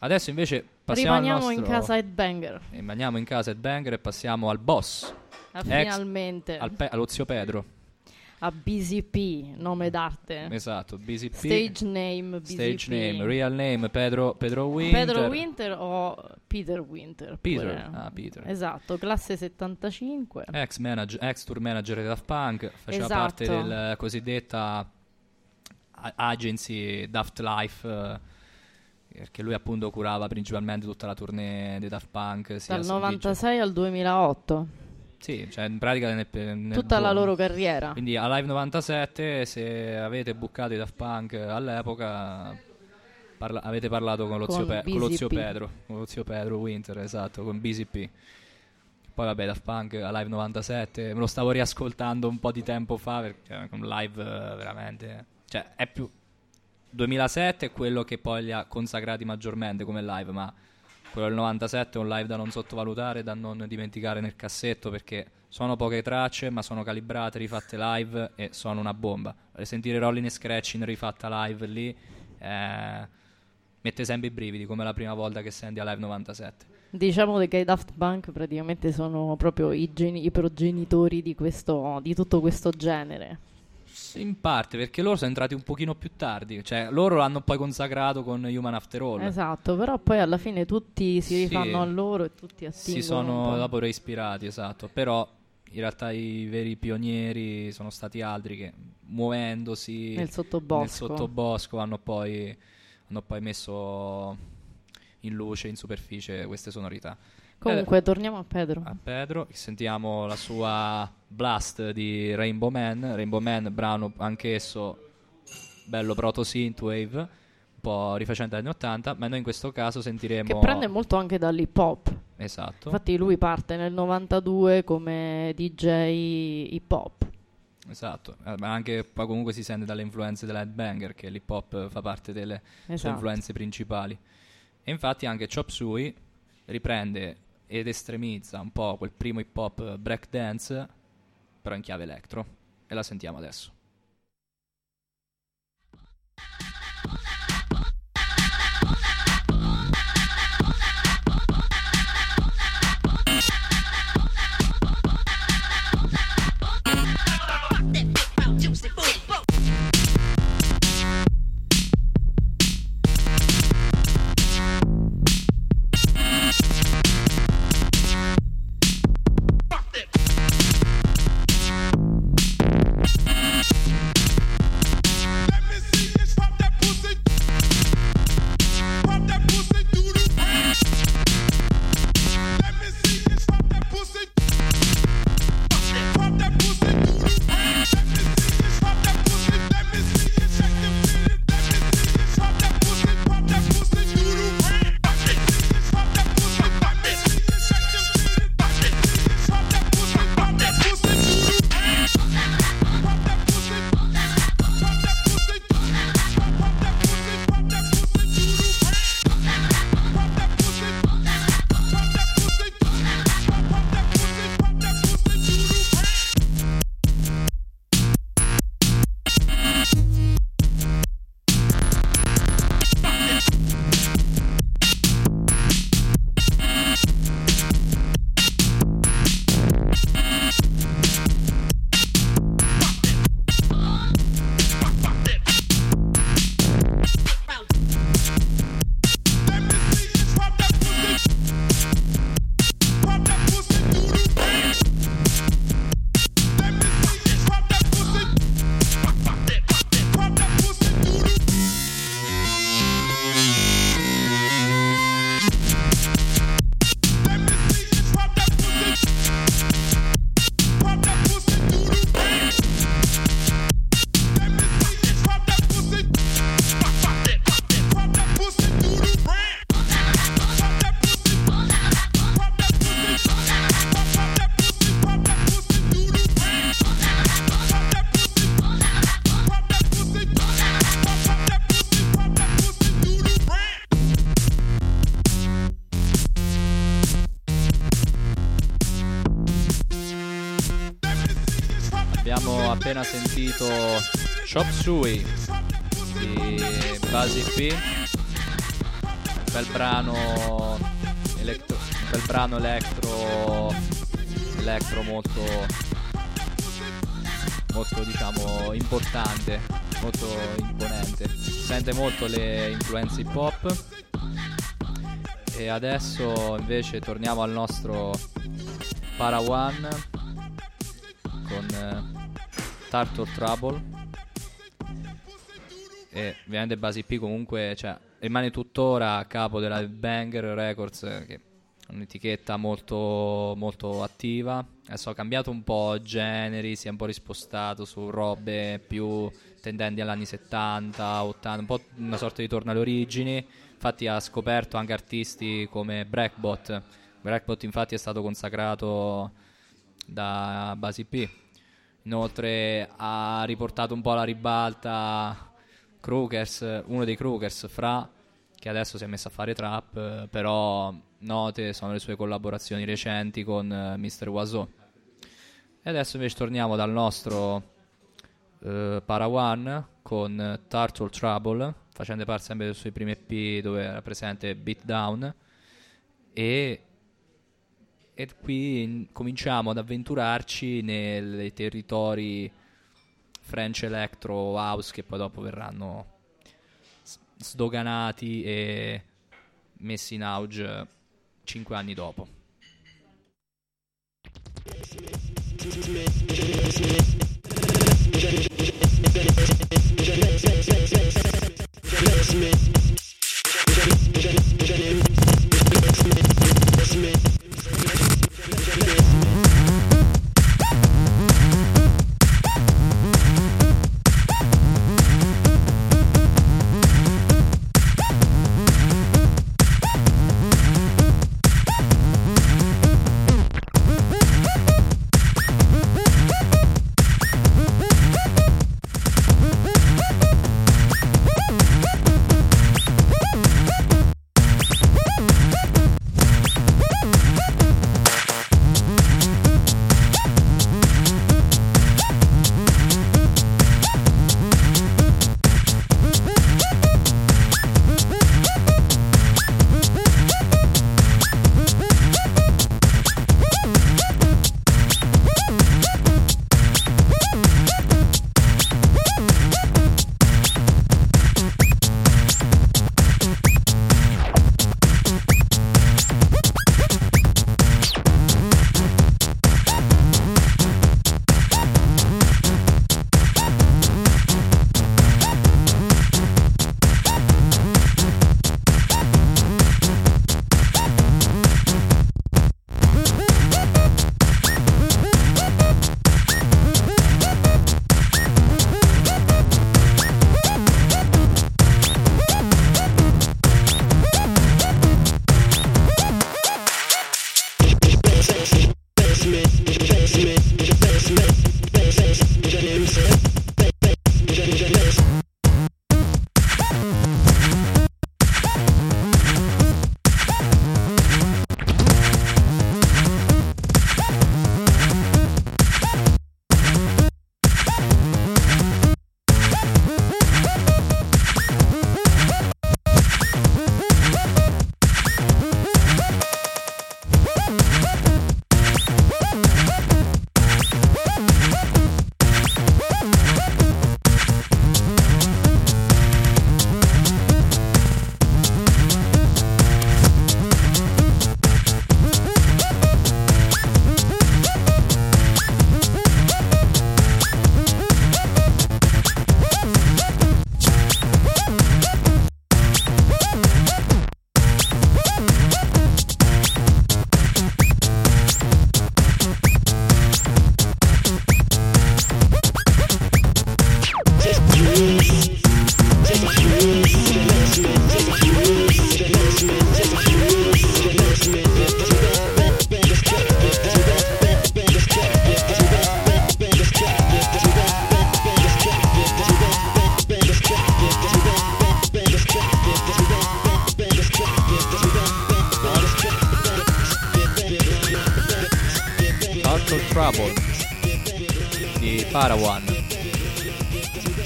Adesso invece passiamo Rimaniamo al in nostro casa Headbanger. rimaniamo in casa Headbanger e passiamo al boss, Ah, finalmente. al pe- allo zio Pedro. A BZP, nome d'arte. Esatto, BCP. Stage name BZP. Stage name, real name Pedro, Pedro Winter. Pedro Winter o Peter Winter? Peter, pure. ah, Peter. Esatto, classe 75. Ex, manager, ex tour manager di Daft Punk, faceva Esatto. parte del cosiddetta agency Daft Life, eh, perché lui appunto curava principalmente tutta la tournée dei Daft Punk. Dal su- 96 al 2008. Sì, cioè in pratica nel, nel Tutta la giorno. loro carriera. Quindi a Live 97, se avete buccato i Daft Punk all'epoca, parla- avete parlato con lo, Con zio, Pe- con lo zio. Pedro, con lo zio Pedro Winter, esatto, con BCP. Poi vabbè, Daft Punk a Live 97, me lo stavo riascoltando un po' di tempo fa, perché è un live veramente... Cioè, è più... 2007 è quello che poi li ha consacrati maggiormente come live, ma quello del 97 è un live da non sottovalutare, da non dimenticare nel cassetto perché sono poche tracce, ma sono calibrate, rifatte live e sono una bomba. Sentire Rolling e Scratching rifatta live lì eh, mette sempre i brividi, come la prima volta che senti a live 97. Diciamo che i Daft Punk praticamente sono proprio i, geni- i progenitori di, questo, di tutto questo genere. In parte perché loro sono entrati un pochino più tardi, cioè loro l'hanno poi consacrato con Human After All. Esatto, però poi alla fine tutti si Sì. rifanno a loro e tutti attingono si sono po'. dopo reispirati, esatto. Però in realtà i veri pionieri sono stati altri che muovendosi nel sottobosco. nel sottobosco hanno poi, hanno poi messo in luce, in superficie queste sonorità. Comunque, torniamo a Pedro. A Pedro, sentiamo la sua blast di Rainbow Man. Rainbow Man, brano anch'esso bello proto synthwave, un po' rifacente agli anni 80, ma noi in questo caso sentiremo Che prende molto anche dall'hip hop. Esatto. Infatti lui parte nel 92 come DJ hip hop. Esatto, eh, ma anche poi comunque si sente dalle influenze della headbanger che l'hip hop fa parte delle sue Esatto. influenze principali. E infatti anche Chop Suey riprende ed estremizza un po' quel primo hip hop breakdance, però in chiave electro. E la sentiamo adesso. Appena sentito Chop Suey di Basi P, bel brano elettro, bel brano elettro, elettro molto, molto diciamo importante, molto imponente. Sente molto le influenze hip hop. E adesso invece torniamo al nostro Para One Turtle Trouble. E ovviamente Basi P comunque cioè, rimane tuttora a capo della Banger Records che è un'etichetta molto, molto attiva. Adesso ha cambiato un po' generi si è un po' rispostato su robe più tendenti agli anni 70 80 un po' una sorta di torno alle origini. Infatti ha scoperto anche artisti come Breakbot. Breakbot infatti è stato consacrato da Basi P inoltre ha riportato un po' alla ribalta Crookers, uno dei Crookers fra che adesso si è messo a fare trap eh, però note sono le sue collaborazioni recenti con uh, Mr. Waso e adesso invece torniamo dal nostro uh, Parawan con Turtle Trouble facendo parte sempre dei suoi primi EP dove era presente Beatdown e e qui in, cominciamo ad avventurarci nei territori French Electro House che poi dopo verranno sdoganati e messi in auge 5 anni dopo. Smith.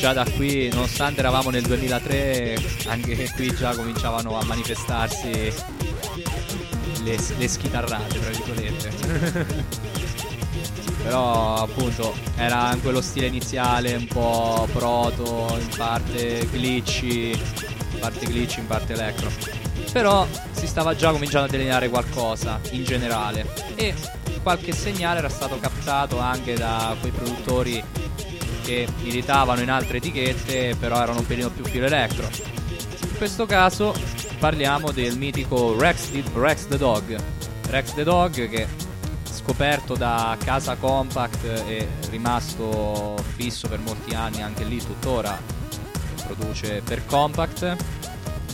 Già da qui, nonostante eravamo nel 2003, anche qui già cominciavano a manifestarsi le, le schitarrate, tra virgolette. Però appunto era in quello stile iniziale, un po' proto, in parte glitchy, in parte glitchy, in parte electro. Però si stava già cominciando a delineare qualcosa in generale e qualche segnale era stato captato anche da quei produttori che militavano in altre etichette, però erano un pelino più filo electro. In questo caso parliamo del mitico Rex, Rex the Dog. Rex the Dog che scoperto da Casa Compact e rimasto fisso per molti anni, anche lì tuttora produce per Compact.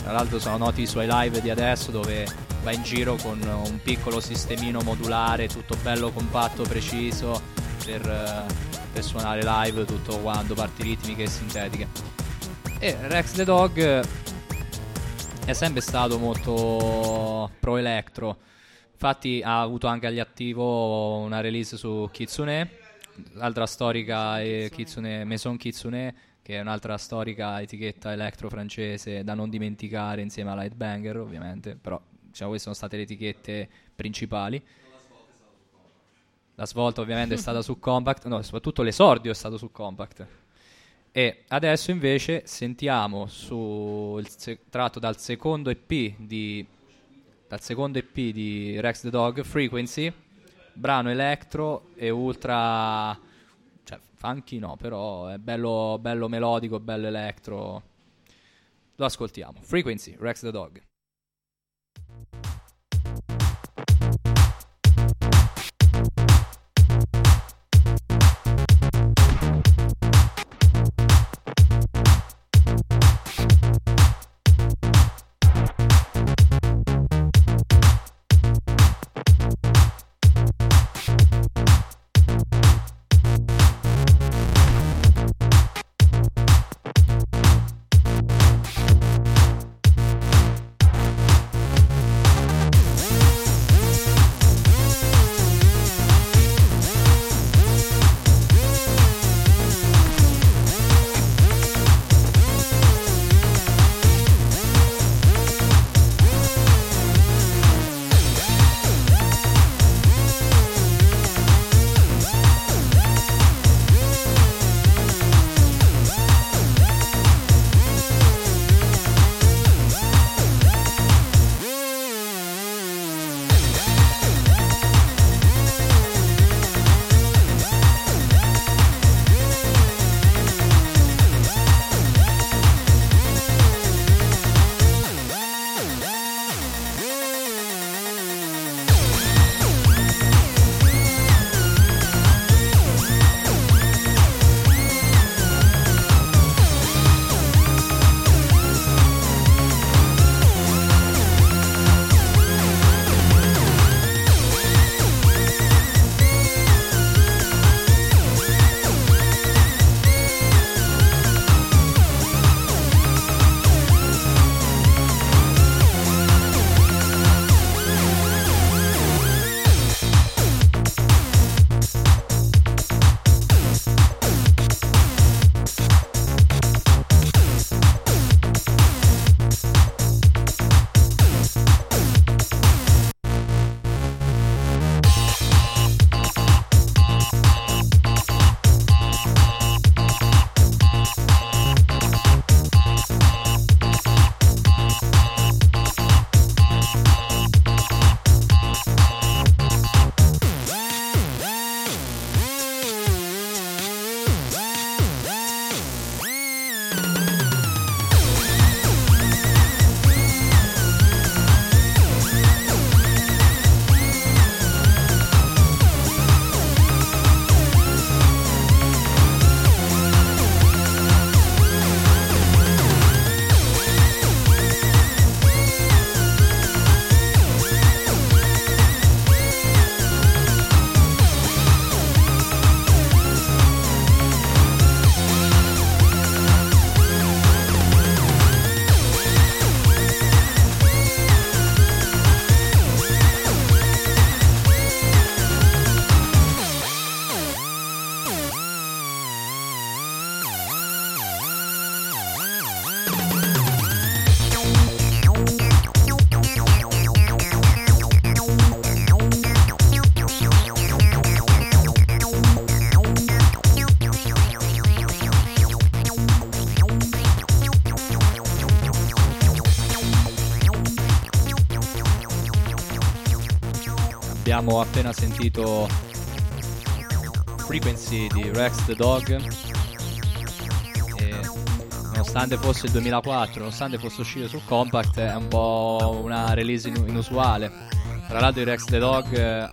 Tra l'altro sono noti i suoi live di adesso dove va in giro con un piccolo sistemino modulare, tutto bello compatto, preciso per, per suonare live tutto quanto, parti ritmiche e sintetiche. E Rex the Dog è sempre stato molto pro electro Infatti ha avuto anche agli attivo una release su Kitsune, l'altra storica è Kitsune, Maison Kitsune, che è un'altra storica etichetta electro francese da non dimenticare insieme a Lightbanger ovviamente, però diciamo queste sono state le etichette principali. La svolta ovviamente è stata su Compact, no, soprattutto l'esordio è stato su Compact. E adesso invece sentiamo su il se- tratto dal secondo EP di dal secondo EP di Rex the Dog, Frequency, brano electro e ultra... cioè funky no, però è bello, bello melodico, bello electro. Lo ascoltiamo. Frequency, Rex the Dog. Abbiamo appena sentito Frequency di Rex the Dog. E nonostante fosse il 2004, nonostante fosse uscito su Compact, è un po' una release inu- inusuale. Tra l'altro, il Rex the Dog eh,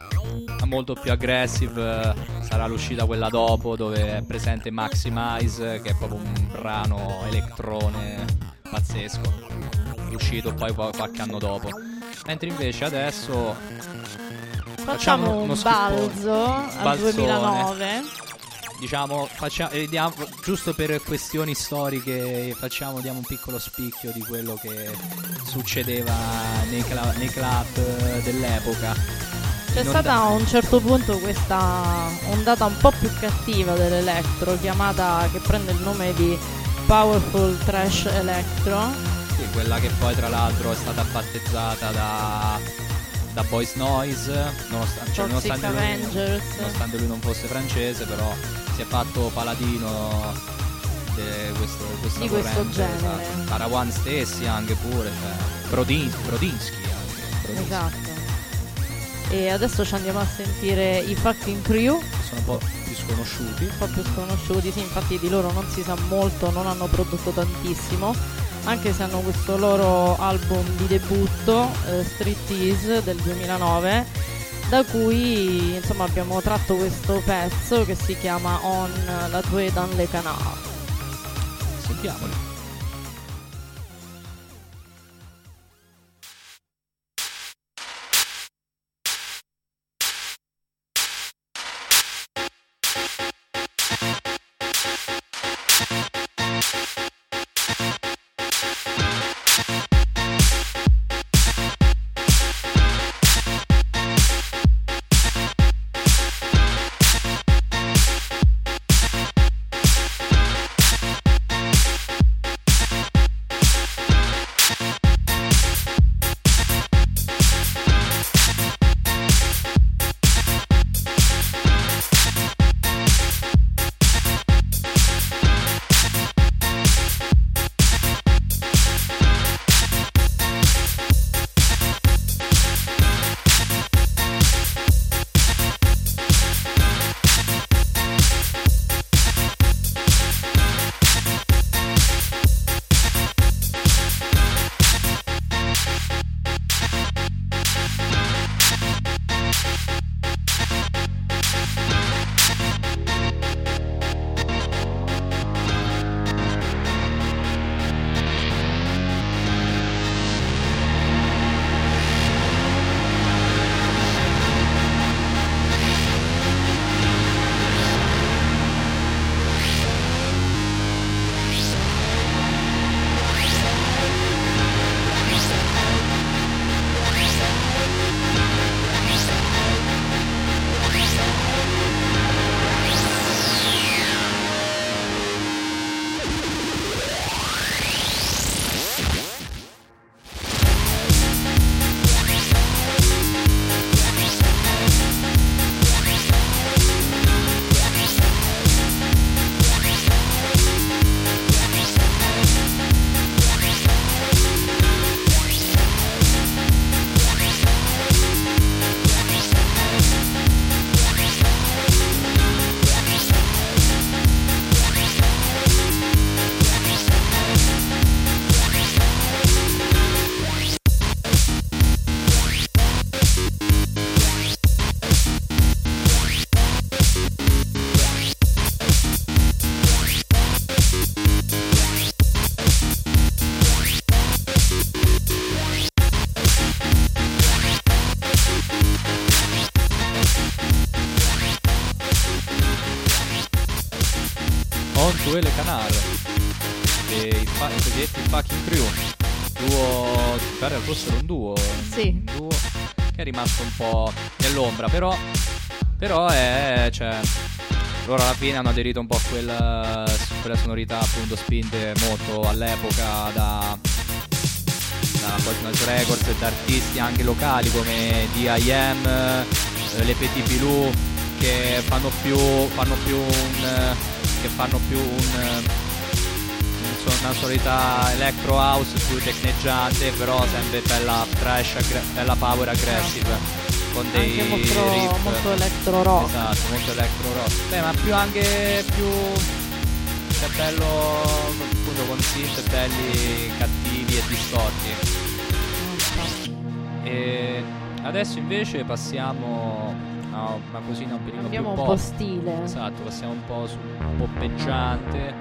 è molto più aggressive. eh, Sarà l'uscita quella dopo, dove è presente Maximize, che è proprio un brano elettrone pazzesco. Uscito poi qua- qualche anno dopo. Mentre invece adesso Facciamo uno un balzo al balzone. 2009. diciamo faccia- eh, diamo- giusto per questioni storiche facciamo diamo un piccolo spicchio di quello che succedeva nei, cla- nei club eh, dell'epoca C'è Non stata da- a un certo punto questa ondata un po' più cattiva dell'electro chiamata che prende il nome di Powerful Trash Electro. sì, quella che poi tra l'altro è stata battezzata da, da Boys Noise nonostante, cioè, nonostante, lui, nonostante lui non fosse francese però si è fatto paladino di questo, questa Di questo corrente, genere. esatto. Parawan stessi anche pure cioè, Brodin- Brodinsky anche Brodinsky. Esatto. E adesso ci andiamo a sentire i Fucking Crew, sono un po' più sconosciuti. un po' più sconosciuti, sì, infatti di loro non si sa molto, non hanno prodotto tantissimo, anche se hanno questo loro album di debutto, eh, Street Tease del 2009, da cui insomma abbiamo tratto questo pezzo che si chiama On la Tue dans le canard. Sentiamoli. Cioè loro alla fine hanno aderito un po' a quella, quella sonorità appunto spinte molto all'epoca da da Noise Records e da artisti anche locali come D.I.M., eh, le Petit Pilou che fanno più fanno più un che fanno più un, una sonorità electro house più tecneggiante però sempre bella trash aggre- bella power aggressive con dei Anche molto, riff. molto electro rock. Esatto, molto electro rock. Beh, ma più anche più cioè bello appunto con synth belli cattivi e distorti. E adesso invece passiamo a una cosina un pelino Abbiamo più un po' stile. Esatto, passiamo un po' su un poppeggiante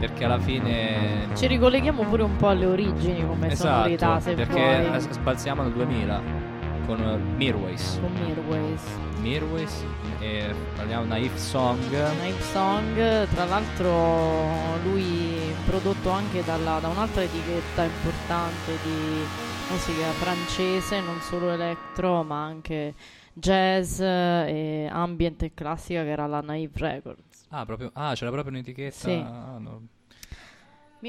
perché alla fine Ci ricolleghiamo pure un po' alle origini come sonorità, se perché vuoi. s- sbalziamo nel 2000 con eh, Mirways. Con Mirways. Mirways e parliamo di una song. Knife Song, tra l'altro lui prodotto anche dalla- da un'altra etichetta importante di musica francese, non solo electro ma anche jazz e ambient e classica che era la Naive Records. Ah, proprio, ah, c'era proprio un'etichetta. Sì. ah, no.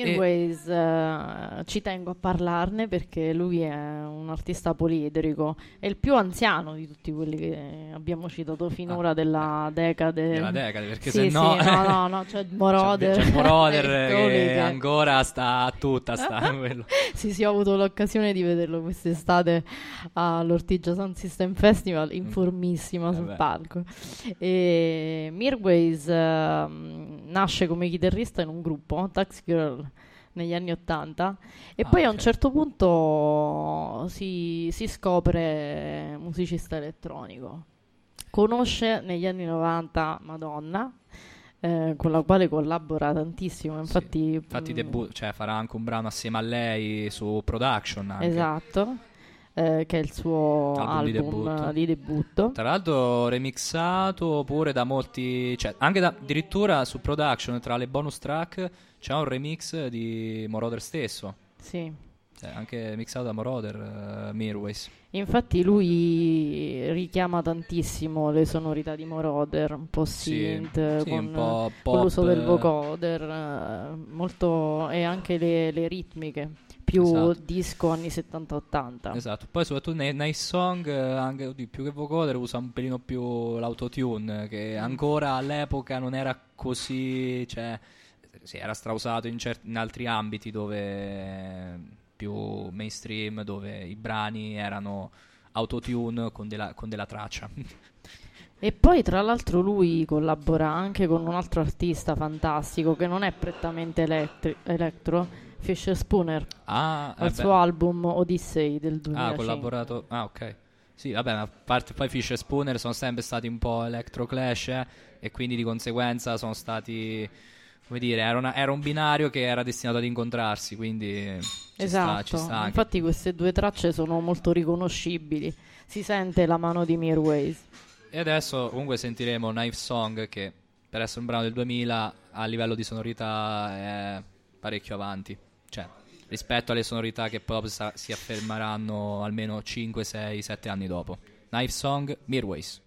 Mirways, eh, ci tengo a parlarne perché lui è un artista poliedrico, è il più anziano di tutti quelli che abbiamo citato finora Ah, della decade. Della decade, perché Sì, se no. sì, no, no, no, c'è Moroder. C'è Moroder Eccoli che ancora sta a tutta. Sta. Sì, sì, ho avuto l'occasione di vederlo quest'estate all'Ortigia Sound System Festival, informissima sul Mm. Vabbè. palco. E Mirways ehm, nasce come chitarrista in un gruppo, Tax Girl, negli anni Ottanta, e Ah, poi a un certo punto si, si scopre musicista elettronico. Conosce negli anni 90 Madonna. eh, con la quale collabora tantissimo, infatti, Infatti, mm, debu- cioè, farà anche un brano assieme a lei su Production. Anche. Esatto, eh, che è il suo Album di album debutto. eh, di debutto. Tra l'altro remixato pure da molti, cioè anche da, addirittura su Production tra le bonus track c'è un remix di Moroder stesso, Sì. cioè, anche mixato da Moroder, eh, Mirways. Infatti lui richiama tantissimo le sonorità di Moroder, un po' Sì, synth, sì, con, un po' con l'uso del vocoder, eh, molto, e anche le, le ritmiche, più Esatto. disco anni 70-80. Esatto, poi soprattutto nei, nei song, eh, anche oddio, più che vocoder, usa un pelino più l'autotune, che ancora all'epoca non era così, cioè, sì, era strausato in, cer- in altri ambiti dove più mainstream, dove i brani erano autotune con della, con della traccia. E poi tra l'altro lui collabora anche con un altro artista fantastico che non è prettamente elettri- electro, Fisher Spooner, ah, al eh suo album Odyssey del 2005. Ah, collaborato. Ah, ok. Sì, vabbè, ma a parte poi Fish e Spooner sono sempre stati un po' electro clash eh, e quindi di conseguenza sono stati come dire, era, una- era un binario che era destinato ad incontrarsi, quindi ci sta, Esatto, ci sta anche. infatti queste due tracce sono molto riconoscibili, si sente la mano di Mirways. E adesso comunque sentiremo Knife Song che per essere un brano del 2000 a livello di sonorità è parecchio avanti, rispetto alle sonorità che poi si affermeranno almeno 5, 6, 7 anni dopo. Knife Song, Mirways.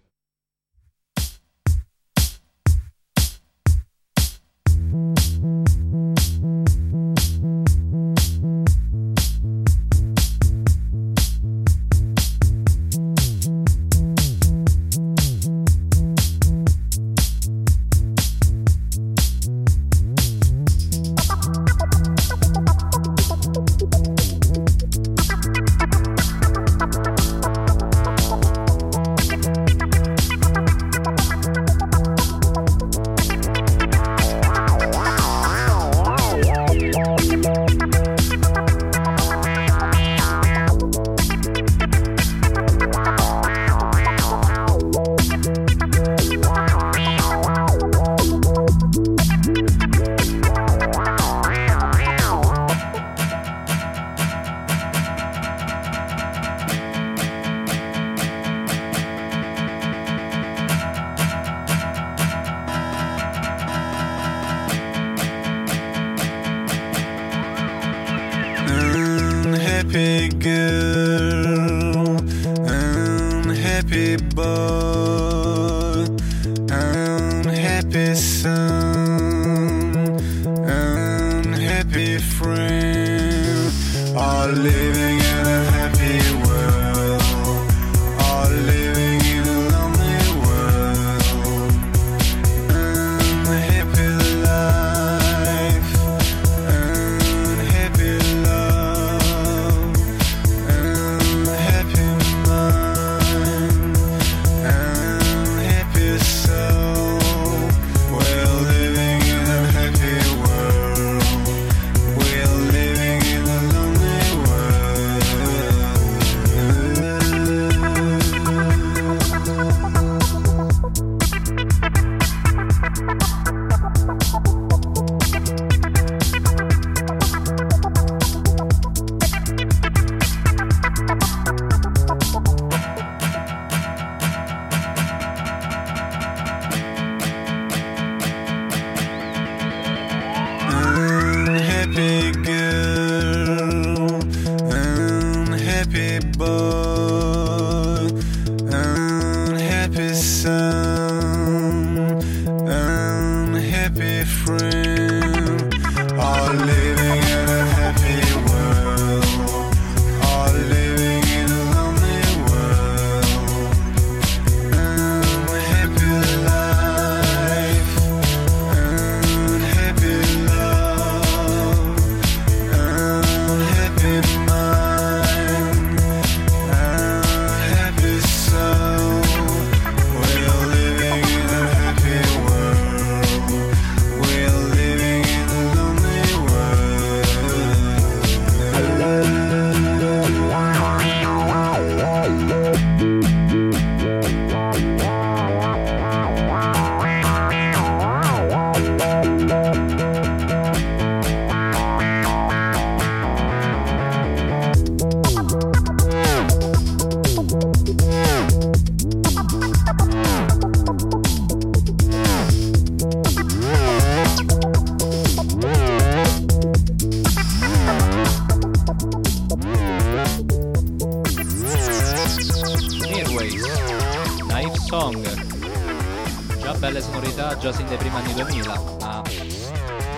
Già belle sonorità, già sin dai primi anni 2000. Ma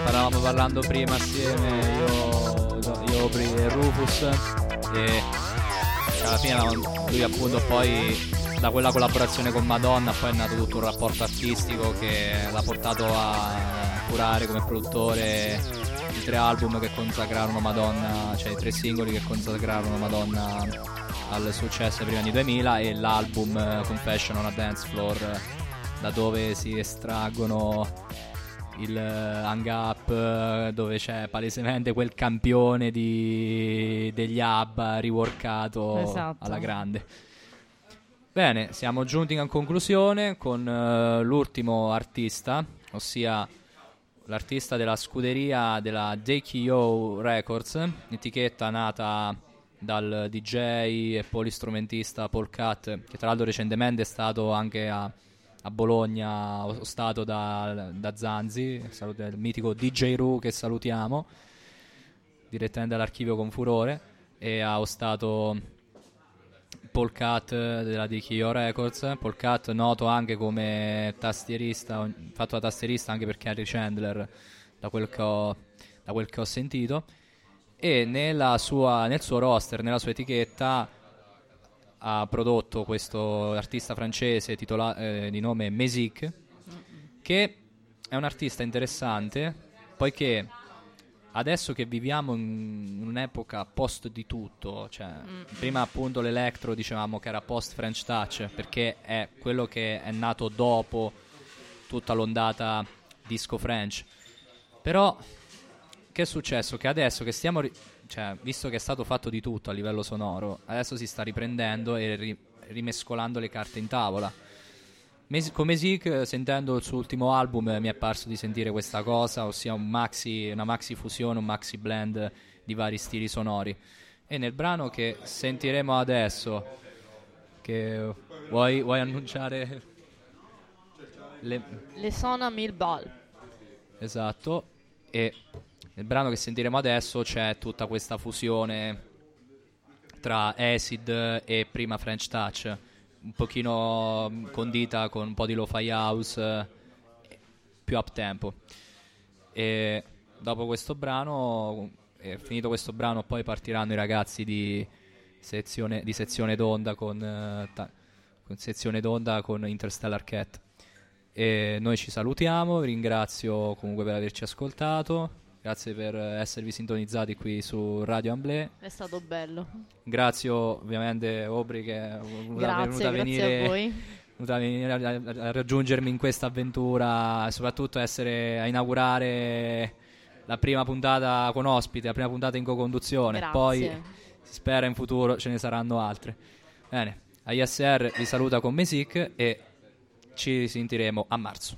stavamo parlando prima assieme io, io e Rufus. E alla fine lui appunto poi da quella collaborazione con Madonna poi è nato tutto un rapporto artistico che l'ha portato a curare come produttore i tre album che consacrarono Madonna, cioè i tre singoli che consacrarono Madonna al successo ai primi anni 2000 e l'album Confession on a Dance Floor da dove si estraggono il eh, hang up eh, dove c'è palesemente quel campione di, degli ABBA riworkato Esatto. alla grande. Bene, siamo giunti in conclusione con eh, l'ultimo artista, ossia l'artista della scuderia della DKO Records, etichetta nata dal DJ e polistrumentista Paul Cat, che tra l'altro recentemente è stato anche a, a Bologna, ostato da, da Zanzi, saluto- il mitico DJ Ru che salutiamo, direttamente dall'archivio con furore, e ha ostato Paul Cat della DKO Records. Paul Cat noto anche come tastierista, ho fatto da tastierista anche per Carrie Chandler, da quel che ho, quel che ho sentito. E sua- nel suo roster, nella sua etichetta, ha prodotto questo artista francese titola- eh, di nome Mesic, che è un artista interessante, poiché adesso che viviamo in un'epoca post di tutto, cioè prima appunto l'electro dicevamo che era post French Touch, perché è quello che è nato dopo tutta l'ondata disco French. Però che è successo? Che adesso che stiamo, ri- cioè, visto che è stato fatto di tutto a livello sonoro, adesso si sta riprendendo e ri- rimescolando le carte in tavola. Mes- con Mesic, eh, sentendo il suo ultimo album, eh, mi è parso di sentire questa cosa, ossia un maxi, una maxi fusione, un maxi blend di vari stili sonori. E nel brano che sentiremo adesso, che vuoi, vuoi annunciare? Le, Le Sona Mil Ball. Esatto, e nel brano che sentiremo adesso c'è tutta questa fusione tra acid e prima French Touch, un pochino mm, condita con un po' di lo-fi house, eh, più up tempo. E dopo questo brano, finito questo brano, poi partiranno i ragazzi di sezione, di sezione d'onda con, eh, con sezione d'onda con Interstellar Cat. E noi ci salutiamo, vi ringrazio comunque per averci ascoltato, grazie per esservi sintonizzati qui su Radio Amblè. È stato bello. Grazie ovviamente Obri che è venuta, a venire, a voi. a, venire a, a- a raggiungermi in questa avventura e soprattutto essere a inaugurare la prima puntata con ospite, la prima puntata in co-conduzione. Grazie. Poi si spera in futuro ce ne saranno altre. Bene, ISR vi saluta con Mesic e ci sentiremo a marzo.